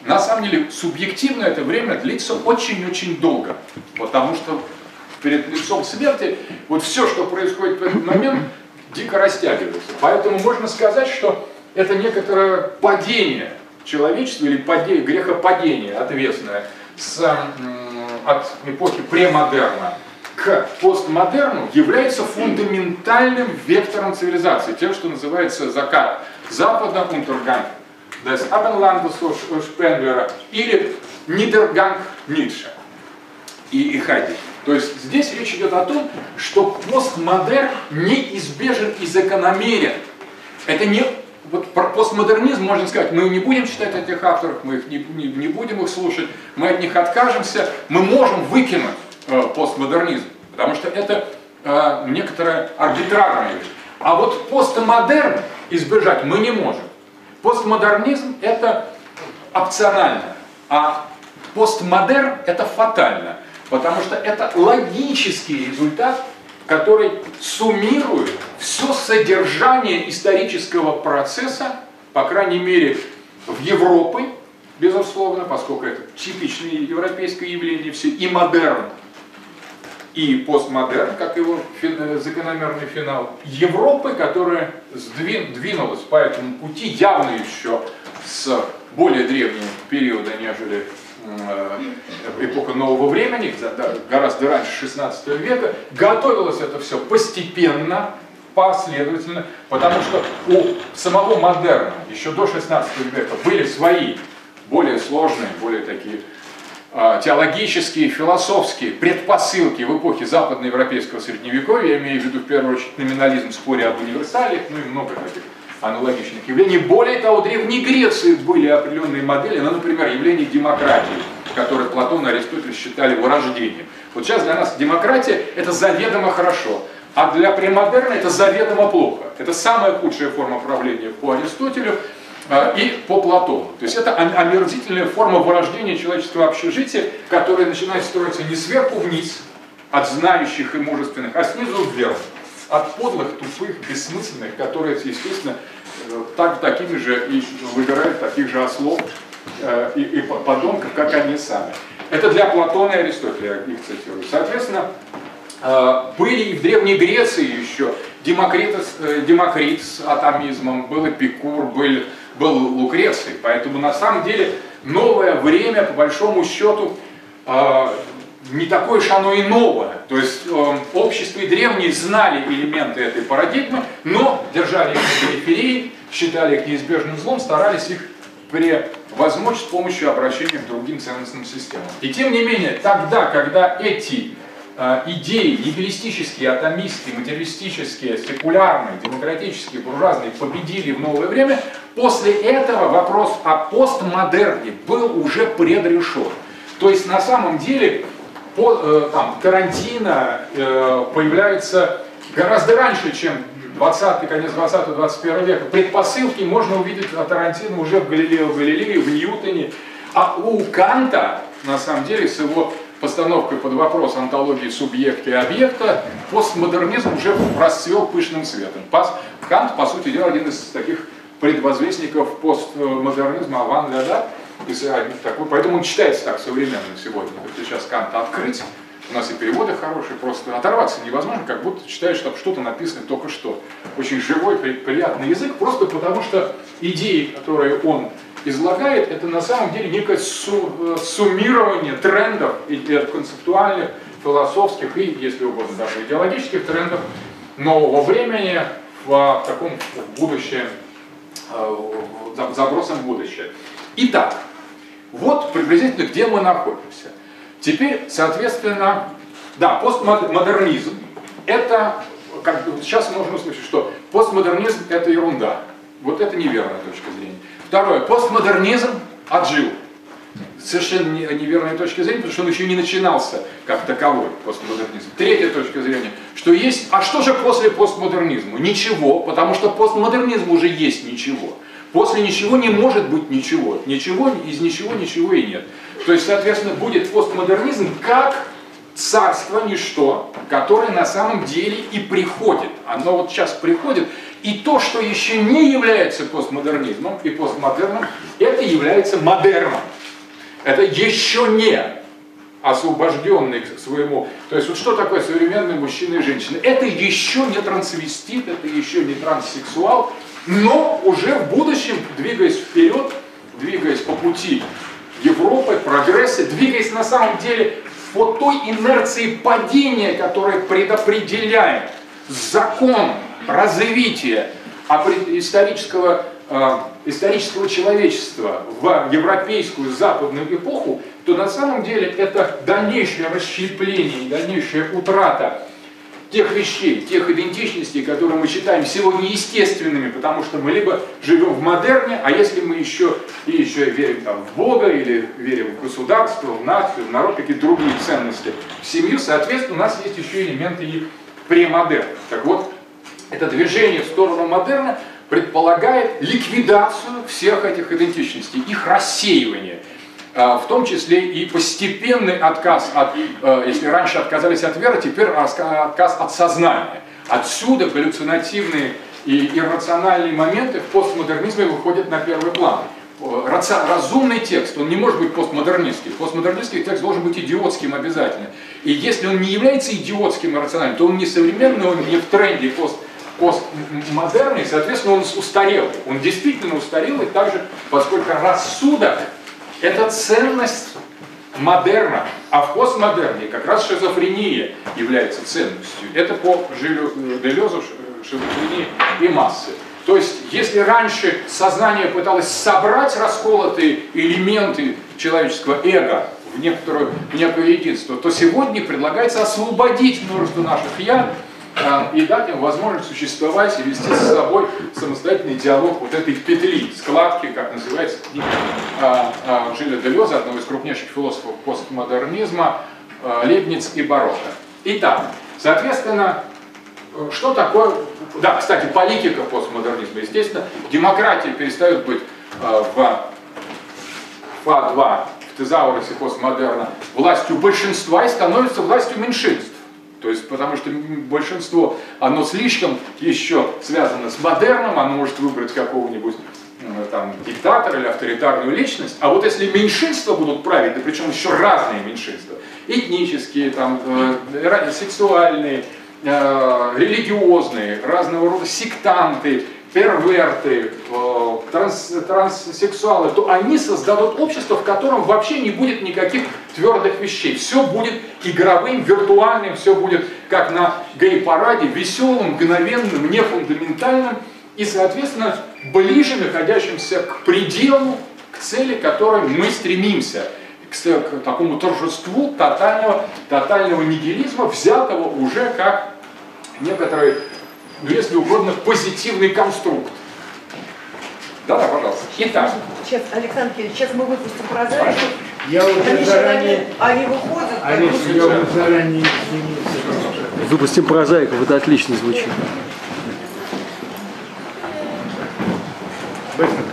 на самом деле субъективно это время длится очень-очень долго, потому что перед лицом смерти вот все, что происходит в этот момент, дико растягивается. Поэтому можно сказать, что это некоторое падение человечества или падение, грехопадение ответственное с, от эпохи премодерна к постмодерну является фундаментальным вектором цивилизации, тем, что называется закат Запада, Унтерганг, des Abendlandes Шпенглера или Нидерганг Ницше и, и Хайди. То есть здесь речь идет о том, что постмодерн неизбежен и закономерен. Это не вот постмодернизм можно сказать, мы не будем читать этих авторов, мы их не, не, не будем их слушать, мы от них откажемся, мы можем выкинуть э, постмодернизм, потому что это э, некоторая арбитрарная вещь. А вот постмодерн избежать мы не можем. Постмодернизм это опционально, а постмодерн это фатально, потому что это логический результат который суммирует все содержание исторического процесса, по крайней мере, в Европе, безусловно, поскольку это типичное европейское явление, все и модерн, и постмодерн, как его фин, закономерный финал, Европы, которая сдвин, двинулась по этому пути явно еще с более древнего периода, нежели Э, эпоха нового времени, гораздо раньше 16 века, готовилось это все постепенно, последовательно, потому что у самого модерна еще до 16 века были свои более сложные, более такие э, теологические, философские предпосылки в эпохе западноевропейского средневековья, я имею в виду в первую очередь номинализм в споре об универсалиях, ну и много таких аналогичных явлений. Более того, в Древней Греции были определенные модели, ну, например, явление демократии. который Платон и Аристотель считали вырождением. Вот сейчас для нас демократия – это заведомо хорошо, а для премодерна это заведомо плохо. Это самая худшая форма правления по Аристотелю э, и по Платону. То есть это омерзительная форма вырождения человеческого общежития, которая начинает строиться не сверху вниз, от знающих и мужественных, а снизу вверх, от подлых, тупых, бессмысленных, которые, естественно, э, так, такими же и выбирают таких же ослов э, и, и подонков, как они сами. Это для Платона и Аристотеля, я их цитирую. Соответственно, э, были и в Древней Греции еще Демокрит, э, Демокрит с атомизмом, был Эпикур, был, был Лукреций. Поэтому на самом деле новое время, по большому счету, э, не такое уж оно и новое. То есть общество и древние знали элементы этой парадигмы, но держали их на периферии, считали их неизбежным злом, старались их превозмочь с помощью обращения к другим ценностным системам. И тем не менее, тогда, когда эти э, идеи нигилистические, атомистские, материалистические, секулярные, демократические, буржуазные победили в новое время, после этого вопрос о постмодерне был уже предрешен. То есть на самом деле по, э, там, Тарантино э, появляется гораздо раньше, чем 20 конец 20-21 века, предпосылки можно увидеть от Тарантино уже в Галилео Галилее, в Ньютоне. А у Канта, на самом деле, с его постановкой под вопрос антологии субъекта и объекта, постмодернизм уже расцвел пышным цветом. Кант, по сути дела, один из таких предвозвестников постмодернизма Аван Ляда, такой, поэтому он читается так современным сегодня. Если сейчас Канта открыть, у нас и переводы хорошие, просто оторваться невозможно, как будто читаешь, что что-то написано только что. Очень живой, приятный язык, просто потому что идеи, которые он излагает, это на самом деле некое су э, суммирование трендов концептуальных, философских и, если угодно, даже идеологических трендов нового времени в таком будущем, э, забросом в будущее. Итак, вот приблизительно где мы находимся. Теперь, соответственно, да, постмодернизм – это, как сейчас можно услышать, что постмодернизм – это ерунда. Вот это неверная точка зрения. Второе, постмодернизм отжил. Совершенно неверная точка зрения, потому что он еще не начинался как таковой постмодернизм. Третья точка зрения, что есть, а что же после постмодернизма? Ничего, потому что постмодернизм уже есть ничего. После ничего не может быть ничего. Ничего, из ничего ничего и нет. То есть, соответственно, будет постмодернизм как царство ничто, которое на самом деле и приходит. Оно вот сейчас приходит. И то, что еще не является постмодернизмом и постмодерном, это является модерном. Это еще не освобожденный к своему... То есть вот что такое современный мужчина и женщина? Это еще не трансвестит, это еще не транссексуал, но уже в будущем, двигаясь вперед, двигаясь по пути Европы, прогресса, двигаясь на самом деле по той инерции падения, которая предопределяет закон развития исторического, э, исторического человечества в европейскую западную эпоху, то на самом деле это дальнейшее расщепление дальнейшая утрата тех вещей, тех идентичностей, которые мы считаем сегодня естественными, потому что мы либо живем в модерне, а если мы еще и еще верим там, в Бога или верим в государство, в нацию, в народ, какие-то другие ценности, в семью, соответственно, у нас есть еще элементы и премодерна. Так вот, это движение в сторону модерна предполагает ликвидацию всех этих идентичностей, их рассеивание – в том числе и постепенный отказ от, э, если раньше отказались от веры, теперь отказ от сознания. Отсюда галлюцинативные и иррациональные моменты в постмодернизме выходят на первый план. Разумный текст, он не может быть постмодернистский. Постмодернистский текст должен быть идиотским обязательно. И если он не является идиотским и рациональным, то он не современный, он не в тренде пост, постмодерный, соответственно, он устарелый. Он действительно устарелый также, поскольку рассудок это ценность модерна, а в постмодерне как раз шизофрения является ценностью. Это по Жилю э, Делезу шизофрения и массы. То есть, если раньше сознание пыталось собрать расколотые элементы человеческого эго в, некоторую, в некое единство, то сегодня предлагается освободить множество наших «я» э, и дать им возможность существовать и вести с собой самостоятельный диалог вот этой петли, складки, как называется книга э, э, Жиля Делеза, одного из крупнейших философов постмодернизма, э, Лебниц и Барокко. Итак, соответственно, что такое, да, кстати, политика постмодернизма, естественно, демократия перестает быть э, в ФА-2, в тезаурусе постмодерна, властью большинства и становится властью меньшинств. То есть, потому что большинство, оно слишком еще связано с модерном, оно может выбрать какого-нибудь э, там, диктатора или авторитарную личность. А вот если меньшинства будут править, да причем еще разные меньшинства, этнические, там, э, сексуальные, э, религиозные, разного рода сектанты, перверты, э, транс, транссексуалы, то они создадут общество, в котором вообще не будет никаких твердых вещей. Все будет игровым, виртуальным, все будет как на гей-параде, веселым, мгновенным, нефундаментальным и, соответственно, ближе находящимся к пределу, к цели, к которой мы стремимся к, к такому торжеству тотального, тотального нигилизма, взятого уже как некоторый ну, если угодно, позитивный конструкт. Да, да, пожалуйста. Итак. Сейчас, Александр Кириллович, сейчас мы выпустим прозаику. Я уже они, заранее... Они, они выходят... Они, я уже заранее Выпустим прозаику, это отлично звучит. Быстро.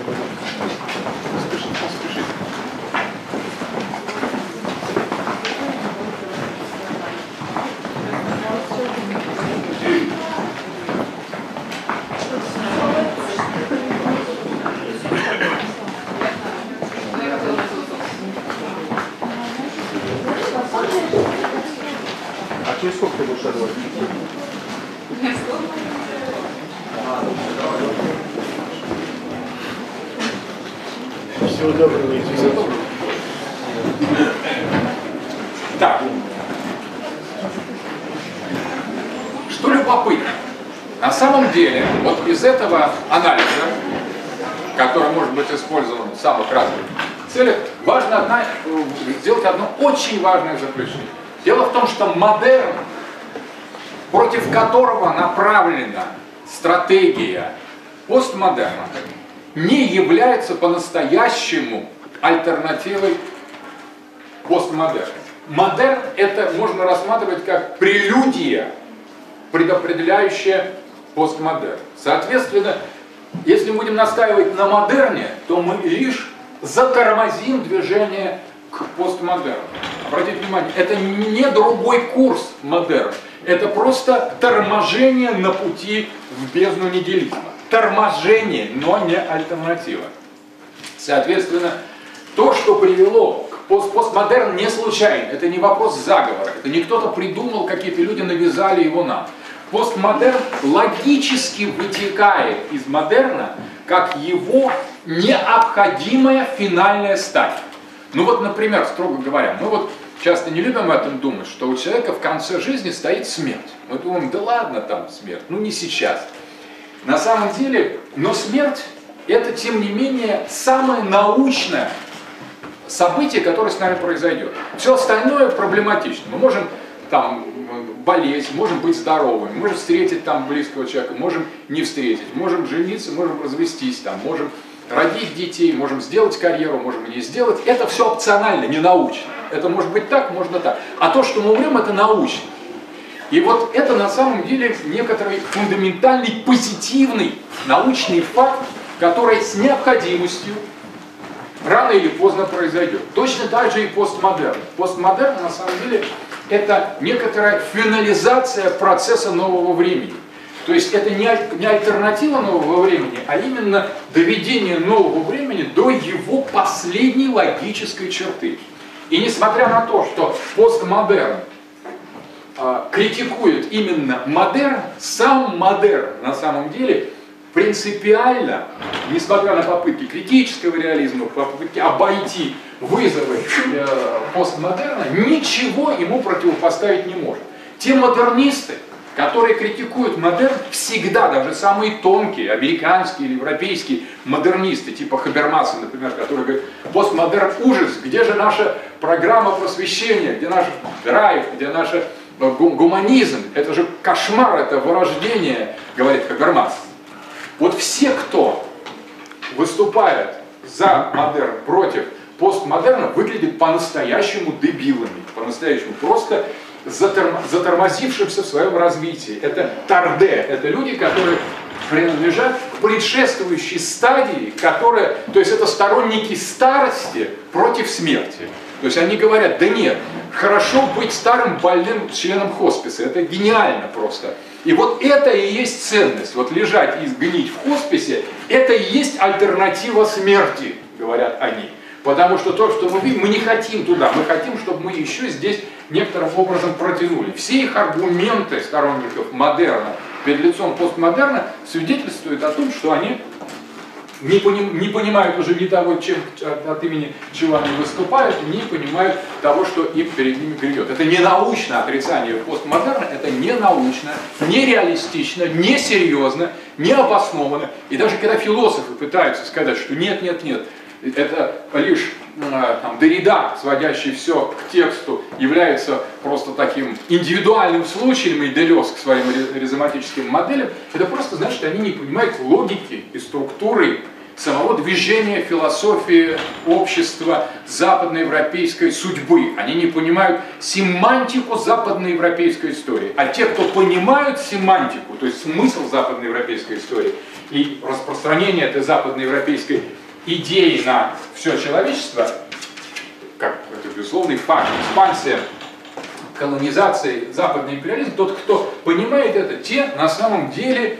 этого анализа, который может быть использован в самых разных целях, важно одна, сделать одно очень важное заключение. Дело в том, что модерн, против которого направлена стратегия постмодерна, не является по-настоящему альтернативой постмодерна. Модерн это можно рассматривать как прелюдия, предопределяющая постмодерн. Соответственно, если будем настаивать на модерне, то мы лишь затормозим движение к постмодерну. Обратите внимание, это не другой курс модерн, это просто торможение на пути в бездну нигилизма. Торможение, но не альтернатива. Соответственно, то, что привело к пост постмодерн не случайно, это не вопрос заговора, это не кто-то придумал, какие-то люди навязали его нам. Постмодерн логически вытекает из модерна как его необходимая финальная стадия. Ну вот, например, строго говоря, мы вот часто не любим об этом думать, что у человека в конце жизни стоит смерть. Мы думаем, да ладно там смерть, ну не сейчас. На самом деле, но смерть это, тем не менее, самое научное событие, которое с нами произойдет. Все остальное проблематично. Мы можем там болеть, можем быть здоровыми, можем встретить там близкого человека, можем не встретить, можем жениться, можем развестись, там, можем родить детей, можем сделать карьеру, можем не сделать. Это все опционально, не научно. Это может быть так, можно так. А то, что мы умрем, это научно. И вот это на самом деле некоторый фундаментальный, позитивный научный факт, который с необходимостью рано или поздно произойдет. Точно так же и постмодерн. Постмодерн на самом деле это некоторая финализация процесса нового времени. То есть это не, не альтернатива нового времени, а именно доведение нового времени до его последней логической черты. И несмотря на то, что постмодерн э, критикует именно модерн, сам модерн на самом деле принципиально, несмотря на попытки критического реализма, попытки обойти вызовы э, постмодерна, ничего ему противопоставить не может. Те модернисты, которые критикуют модерн, всегда, даже самые тонкие, американские или европейские модернисты, типа Хабермаса, например, который говорит, постмодерн ужас, где же наша программа просвещения, где наш драйв, где наша гуманизм, это же кошмар, это вырождение, говорит Хабермас. Вот все, кто выступает за модерн, против постмодерна, выглядят по-настоящему дебилами, по-настоящему просто заторм, затормозившимся в своем развитии. Это торде, это люди, которые принадлежат к предшествующей стадии, которая, то есть это сторонники старости против смерти. То есть они говорят, да нет, хорошо быть старым больным членом хосписа, это гениально просто. И вот это и есть ценность, вот лежать и гнить в хосписе, это и есть альтернатива смерти, говорят они. Потому что то, что мы видим, мы не хотим туда, мы хотим, чтобы мы еще здесь некоторым образом протянули. Все их аргументы сторонников модерна перед лицом постмодерна свидетельствуют о том, что они не, поним, не понимают уже ни того, чем, от имени чего они выступают, не понимают того, что им перед ними грядет. Это не научное отрицание постмодерна, это не научно, не реалистично, не серьезно, не обоснованно. И даже когда философы пытаются сказать, что нет, нет, нет, это лишь э, там, Дорида, сводящий все к тексту, является просто таким индивидуальным случаем, и Делес к своим ризоматическим моделям, это просто значит, они не понимают логики и структуры самого движения философии общества западноевропейской судьбы. Они не понимают семантику западноевропейской истории. А те, кто понимают семантику, то есть смысл западноевропейской истории и распространение этой западноевропейской идеи на все человечество, как это безусловный факт, экспансия, колонизации, западный империализм, тот, кто понимает это, те на самом деле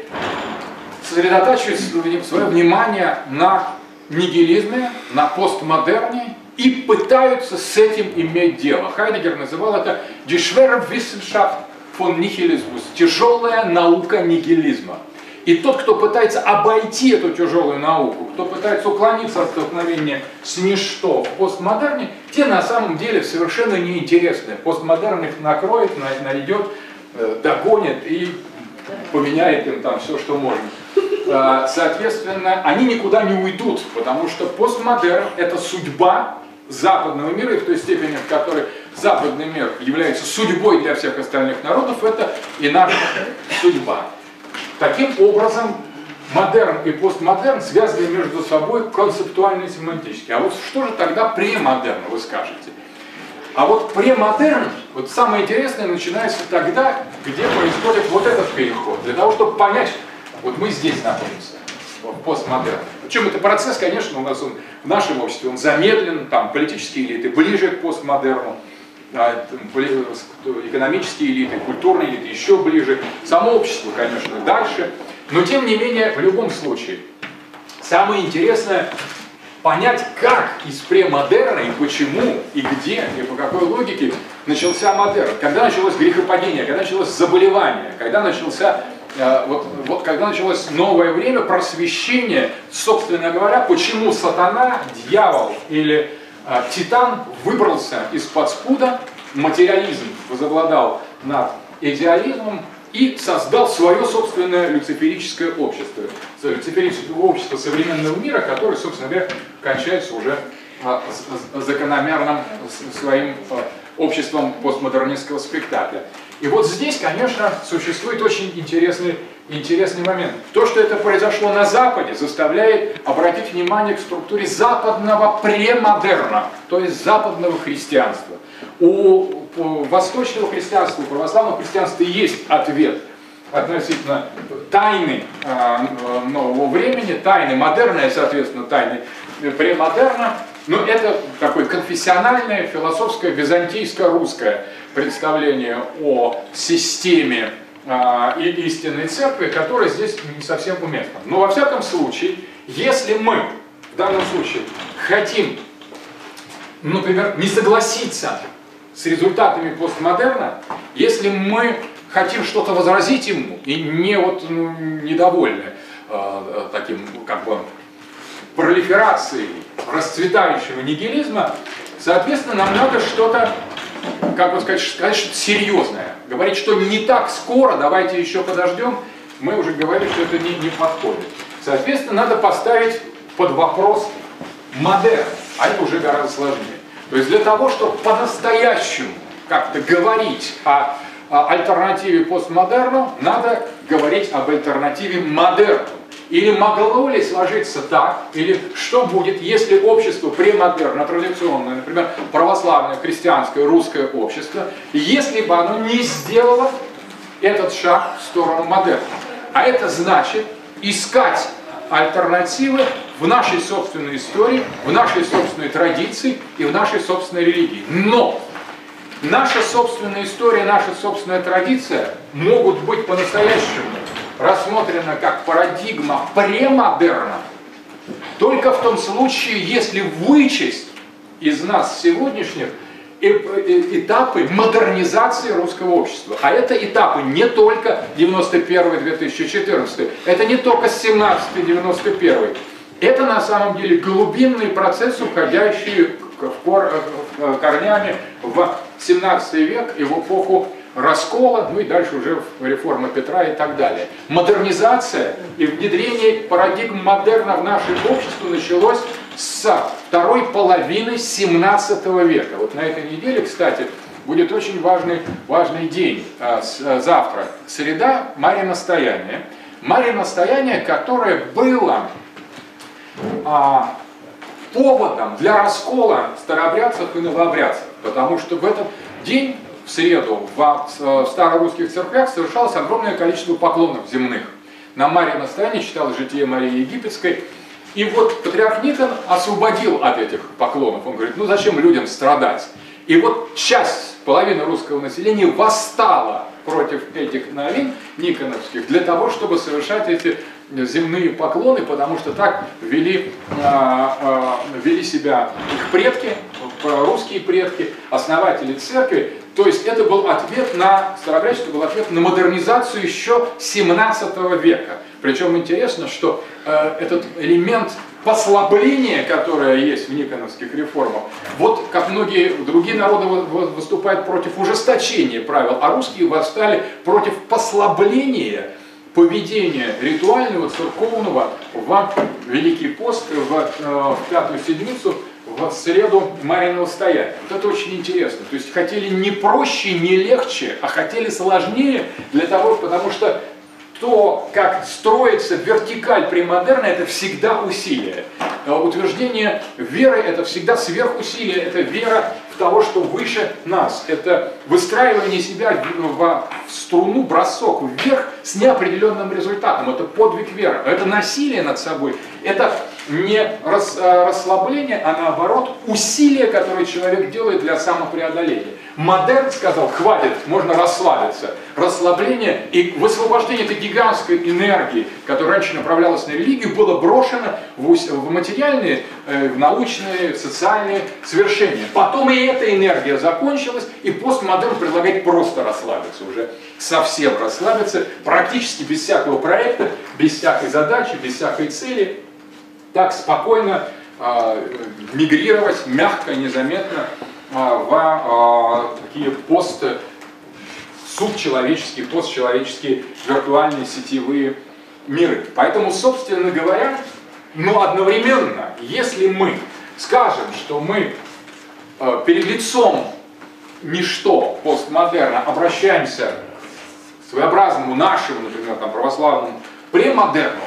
сосредотачивают свое внимание на нигилизме, на постмодерне и пытаются с этим иметь дело. Хайдегер называл это «Die schwere Wissenschaft von Nihilismus» – «тяжелая наука нигилизма». И тот, кто пытается обойти эту тяжелую науку, кто пытается уклониться от столкновения с ничто в постмодерне, те на самом деле совершенно неинтересны. Постмодерн их накроет, найдет, э, догонит и поменяет им там все, что можно. Э, соответственно, они никуда не уйдут, потому что постмодерн – это судьба западного мира, и в той степени, в которой западный мир является судьбой для всех остальных народов, это и наша судьба. Таким образом, модерн и постмодерн связаны между собой концептуально и семантически. А вот что же тогда премодерн, вы скажете? А вот премодерн, вот самое интересное, начинается тогда, где происходит вот этот переход. Для того, чтобы понять, вот мы здесь находимся, в постмодерн. Причем это процесс, конечно, у нас он, в нашем обществе он замедлен, там политические элиты ближе к постмодерну, экономические элиты, культурные элиты еще ближе, само общество, конечно, дальше. Но тем не менее, в любом случае, самое интересное понять, как из премодерна и почему, и где, и по какой логике начался модерн. Когда началось грехопадение, когда началось заболевание, когда начался э, вот, вот когда началось новое время просвещения, собственно говоря, почему сатана, дьявол или Титан выбрался из-под спуда, материализм возобладал над идеализмом и создал свое собственное люциферическое общество. Люциферическое общество современного мира, которое, собственно говоря, кончается уже а, закономерным своим а, обществом постмодернистского спектакля. И вот здесь, конечно, существует очень интересный, интересный момент. То, что это произошло на Западе, заставляет обратить внимание к структуре западного премодерна, то есть западного христианства. У восточного христианства, у православного христианства есть ответ относительно тайны э, нового времени, тайны модерной, соответственно, тайны премодерна, но это такое конфессиональное, философское, византийско русское представление о системе э, и истинной церкви, которое здесь не совсем уместно. Но во всяком случае, если мы в данном случае хотим, например, не согласиться с результатами постмодерна, если мы хотим что-то возразить ему и не вот ну, недовольны э, таким как бы пролиферацией расцветающего нигилизма, соответственно, нам надо что-то, как бы сказать, сказать что-то серьезное. Говорить, что не так скоро, давайте еще подождем, мы уже говорили, что это не, не подходит. Соответственно, надо поставить под вопрос модерн, а это уже гораздо сложнее. То есть для того, чтобы по-настоящему как-то говорить о о альтернативе постмодерну, надо говорить об альтернативе модерну. Или могло ли сложиться так, или что будет, если общество премодерно, традиционное, например, православное, христианское, русское общество, если бы оно не сделало этот шаг в сторону модерна. А это значит искать альтернативы в нашей собственной истории, в нашей собственной традиции и в нашей собственной религии. Но наша собственная история, наша собственная традиция могут быть по-настоящему рассмотрена как парадигма премодерна только в том случае, если вычесть из нас сегодняшних этапы модернизации русского общества. А это этапы не только 91-2014, это не только 17-91. Это на самом деле глубинный процесс, уходящий корнями в 17 век и в эпоху раскола, ну и дальше уже реформа Петра и так далее. Модернизация и внедрение парадигм модерна в наше общество началось с второй половины 17 века. Вот на этой неделе, кстати, будет очень важный, важный день. А, а, завтра, среда, Мария Настояние. Мария Настояние, которое было а, поводом для раскола старообрядцев и новообрядцев. Потому что в этот день, в среду, в, в старорусских церквях совершалось огромное количество поклонов земных. На Мария Настояние читалось житие Марии Египетской, и вот патриарх Никон освободил от этих поклонов. Он говорит, ну зачем людям страдать? И вот часть, половина русского населения восстала против этих новин никоновских для того, чтобы совершать эти земные поклоны, потому что так вели, а, а, вели себя их предки, русские предки, основатели церкви. То есть это был ответ на, старобрячество был ответ на модернизацию еще 17 века. Причем интересно, что э, этот элемент послабления, которое есть в никоновских реформах, вот как многие другие народы выступают против ужесточения правил, а русские восстали против послабления поведения ритуального, церковного в Великий пост, в, э, в пятую седмицу, в среду Мариного стояния. Вот это очень интересно. То есть хотели не проще, не легче, а хотели сложнее для того, потому что то, как строится вертикаль премодерна, это всегда усилие. Э, утверждение веры – это всегда сверхусилие, это вера в того, что выше нас. Это выстраивание себя в струну, бросок вверх с неопределенным результатом. Это подвиг веры, это насилие над собой. Это не э, расслабление, а наоборот усилие, которое человек делает для самопреодоления. Модерн сказал, хватит, можно расслабиться. Расслабление и высвобождение этой гигантской энергии, которая раньше направлялась на религию, было брошено в материальные, э, в научные, социальные свершения. Потом и эта энергия закончилась, и постмодерн предлагает просто расслабиться уже, совсем расслабиться, практически без всякого проекта, без всякой задачи, без всякой цели, так спокойно э, мигрировать мягко, незаметно а, в а, такие посты, субчеловеческие, постчеловеческие виртуальные сетевые миры. Поэтому, собственно говоря, но одновременно, если мы скажем, что мы а, перед лицом ничто постмодерна обращаемся к своеобразному нашему, например, там, православному премодерну,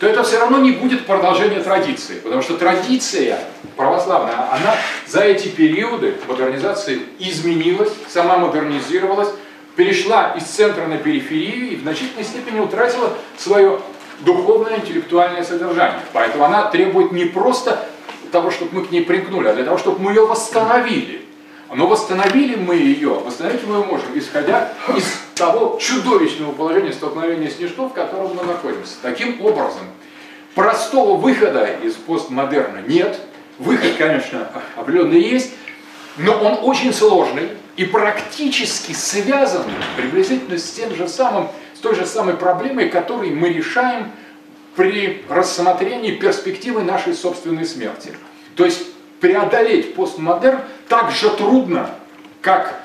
то это все равно не будет продолжение традиции, потому что традиция православная, она за эти периоды модернизации изменилась, сама модернизировалась, перешла из центра на периферию и в значительной степени утратила свое духовное, интеллектуальное содержание. Поэтому она требует не просто того, чтобы мы к ней примкнули, а для того, чтобы мы ее восстановили. Но восстановили мы ее, восстановить мы ее можем, исходя из того чудовищного положения столкновения с ничто, в котором мы находимся. Таким образом, простого выхода из постмодерна нет. Выход, конечно, определенный есть, но он очень сложный и практически связан приблизительно с тем же самым, с той же самой проблемой, которую мы решаем при рассмотрении перспективы нашей собственной смерти. То есть преодолеть постмодерн так же трудно, как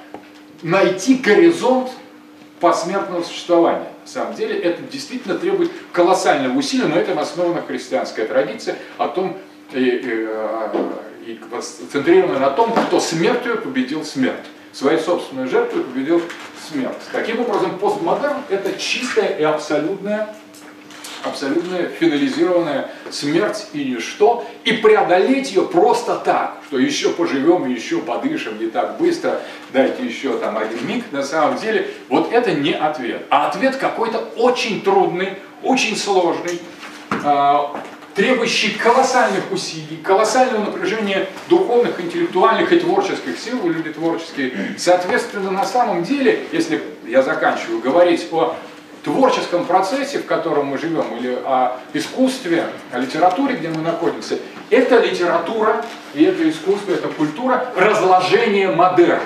найти горизонт посмертного существования. На самом деле это действительно требует колоссального усилия, но это основана христианская традиция о том, и, и, и центрирована на том, кто смертью победил смерть. своей собственной жертвой победил смерть. Таким образом, постмодерн – это чистая и абсолютная абсолютная финализированная смерть и ничто, и преодолеть ее просто так, что еще поживем, еще подышим не так быстро, дайте еще там один миг, на самом деле, вот это не ответ. А ответ какой-то очень трудный, очень сложный, а, требующий колоссальных усилий, колоссального напряжения духовных, интеллектуальных и творческих сил, люди творческие. Соответственно, на самом деле, если я заканчиваю говорить о творческом процессе, в котором мы живем, или о искусстве, о литературе, где мы находимся, это литература, и это искусство, это культура разложения модерна.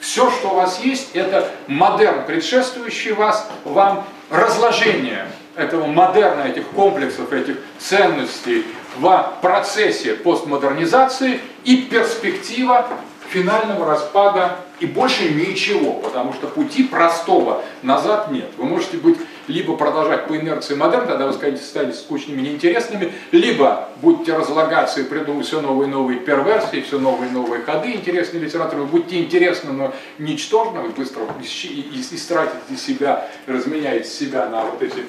Все, что у вас есть, это модерн, предшествующий вас, вам разложение этого модерна, этих комплексов, этих ценностей в процессе постмодернизации и перспектива финального распада и больше ничего, потому что пути простого назад нет. Вы можете быть либо продолжать по инерции модерн, тогда вы скажете, станете скучными, неинтересными, либо будете разлагаться и придумать все новые и новые перверсии, все новые и новые ходы интересной литературы, вы будете интересны, но ничтожны, вы быстро истратите себя, разменяете себя на вот эти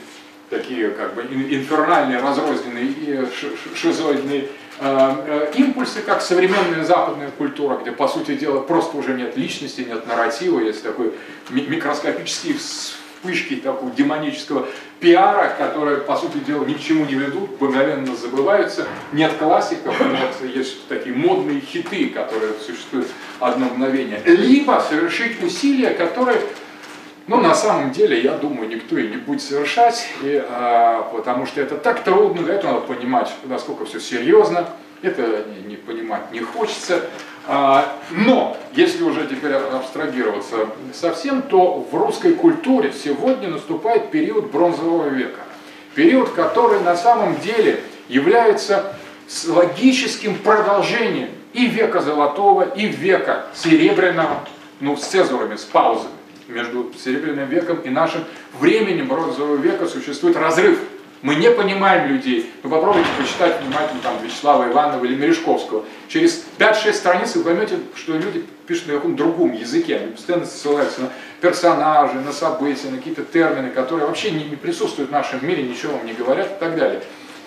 такие как бы инфернальные, разрозненные шизоидные Э, э, импульсы, как современная западная культура, где, по сути дела, просто уже нет личности, нет нарратива, есть такой микроскопические вспышки такого демонического пиара, которые, по сути дела, ни к чему не ведут, мгновенно забываются, нет классиков, нет, есть такие модные хиты, которые существуют одно мгновение. Либо совершить усилия, которые ну, на самом деле, я думаю, никто и не будет совершать, и, а, потому что это так трудно, этого надо понимать, насколько все серьезно, это не, не понимать не хочется. А, но, если уже теперь абстрагироваться совсем, то в русской культуре сегодня наступает период бронзового века. Период, который на самом деле является логическим продолжением и века золотого, и века серебряного, ну, с цезурами, с паузами между Серебряным веком и нашим временем бронзового века существует разрыв. Мы не понимаем людей. Вы попробуйте почитать внимательно там, Вячеслава Иванова или Мережковского. Через 5-6 страниц вы поймете, что люди пишут на каком-то другом языке. Они постоянно ссылаются на персонажи, на события, на какие-то термины, которые вообще не, не присутствуют в нашем мире, ничего вам не говорят и так далее.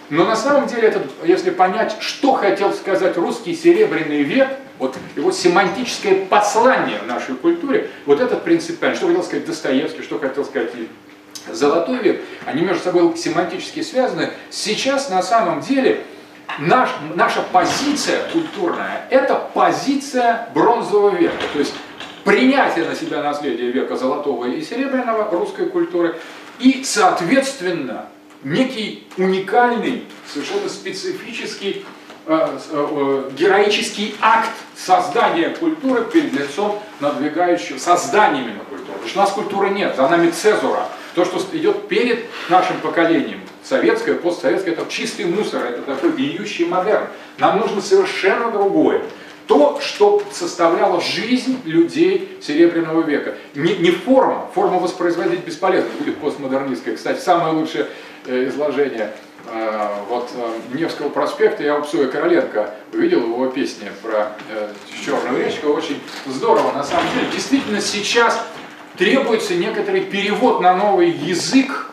Но на самом деле, это, если понять, что хотел сказать русский серебряный век, вот его семантическое послание в нашей культуре, вот этот принципиально, что хотел сказать Достоевский, что хотел сказать Золотой век, они между собой семантически связаны. Сейчас на самом деле наш, наша позиция культурная – это позиция бронзового века, то есть принятие на себя наследия века золотого и серебряного русской культуры и, соответственно, некий уникальный, совершенно специфический э, э, героический акт создания культуры перед лицом надвигающего, создания именно культуры. Потому что у нас культуры нет, за нами цезура. То, что идет перед нашим поколением, советское, постсоветское, это чистый мусор, это такой гниющий модерн. Нам нужно совершенно другое. То, что составляло жизнь людей Серебряного века. Не, не форма, форма воспроизводить бесполезно, будет постмодернистская. Кстати, самое лучшее Э, изложение э, вот э, Невского проспекта я у Псуя Короленко. Увидел его песни про Черную речку, очень здорово. На самом деле. Действительно сейчас требуется некоторый перевод на новый язык. э,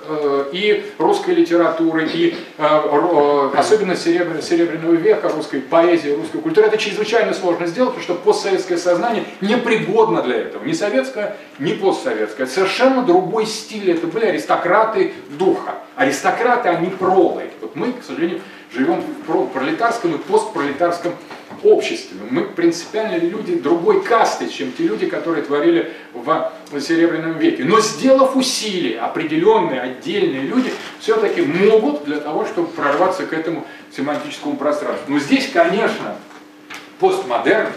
и русской литературы, и э, э, особенно серебря, Серебряного века, русской поэзии, русской культуры. Это чрезвычайно сложно сделать, потому что постсоветское сознание непригодно для этого. Ни советское, ни постсоветское. совершенно другой стиль. Это были аристократы духа. Аристократы, они пролы. Вот мы, к сожалению, живем в пролетарском и постпролетарском обществе. Мы принципиально люди другой касты, чем те люди, которые творили в Серебряном веке. Но сделав усилия, определенные, отдельные люди все-таки могут для того, чтобы прорваться к этому семантическому пространству. Но здесь, конечно, постмодерн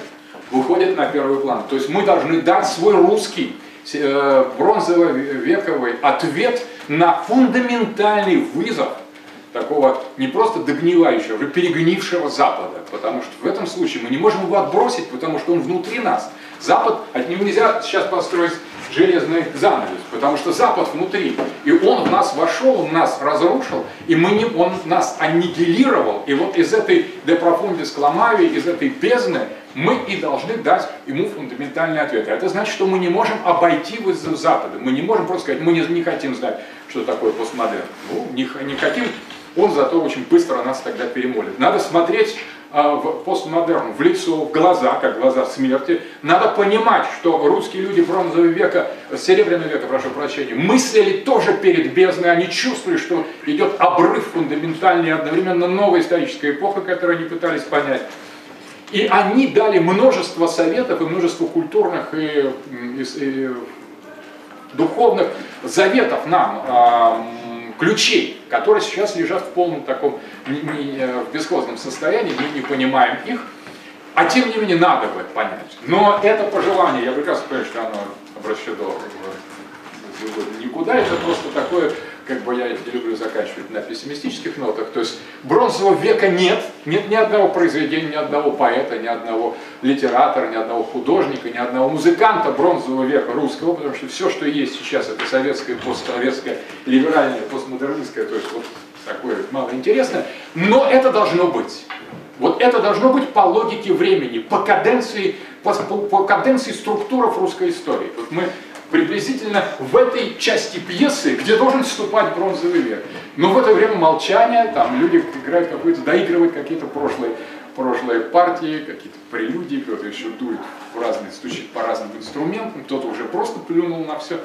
выходит на первый план. То есть мы должны дать свой русский э, бронзово-вековый ответ на фундаментальный вызов – такого не просто догнивающего, а уже перегнившего Запада. Потому что в этом случае мы не можем его отбросить, потому что он внутри нас. Запад, от него нельзя сейчас построить железный занавес, потому что Запад внутри, и он в нас вошел, он нас разрушил, и мы не, он нас аннигилировал, и вот из этой profundis clamavi, из этой бездны, мы и должны дать ему фундаментальный ответ. Это значит, что мы не можем обойти вызов Запада, мы не можем просто сказать, мы не, не хотим знать, что такое постмодерн. Ну, не, не хотим, он зато очень быстро нас тогда перемолит. Надо смотреть а, в постмодерн в лицо, в глаза, как глаза смерти. Надо понимать, что русские люди бронзового века, серебряного века, прошу прощения, мыслили тоже перед бездной, они чувствовали, что идет обрыв фундаментальный, одновременно новая историческая эпоха, которую они пытались понять. И они дали множество советов и множество культурных и, и, и духовных заветов нам, а, ключей, которые сейчас лежат в полном таком не, не, э, в бесхозном состоянии, мы не понимаем их, а тем не менее надо бы понять. Но это пожелание, я прекрасно понимаю, что оно обращено никуда, это просто такое как бы я не люблю заканчивать на пессимистических нотах, то есть бронзового века нет, нет ни одного произведения, ни одного поэта, ни одного литератора, ни одного художника, ни одного музыканта бронзового века русского, потому что все, что есть сейчас, это советское, постсоветское, либеральное, постмодернистское, то есть вот такое малоинтересное, но это должно быть. Вот это должно быть по логике времени, по каденции, по, по, по каденции структуров русской истории. Вот мы приблизительно в этой части пьесы, где должен вступать бронзовый век. Но в это время молчание, там люди играют какой-то, доигрывают какие-то прошлые, прошлые партии, какие-то прелюдии, кто-то еще дует в разные, стучит по разным инструментам, кто-то уже просто плюнул на все.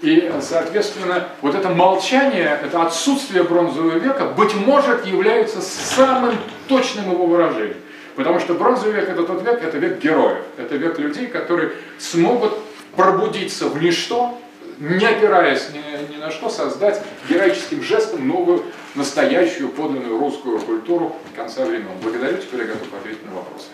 И, соответственно, вот это молчание, это отсутствие бронзового века, быть может, является самым точным его выражением. Потому что бронзовый век это тот век, это век героев, это век людей, которые смогут пробудиться в ничто, не опираясь ни, ни на что, создать героическим жестом новую, настоящую, подлинную русскую культуру конца времен. Благодарю, теперь я готов ответить на вопросы.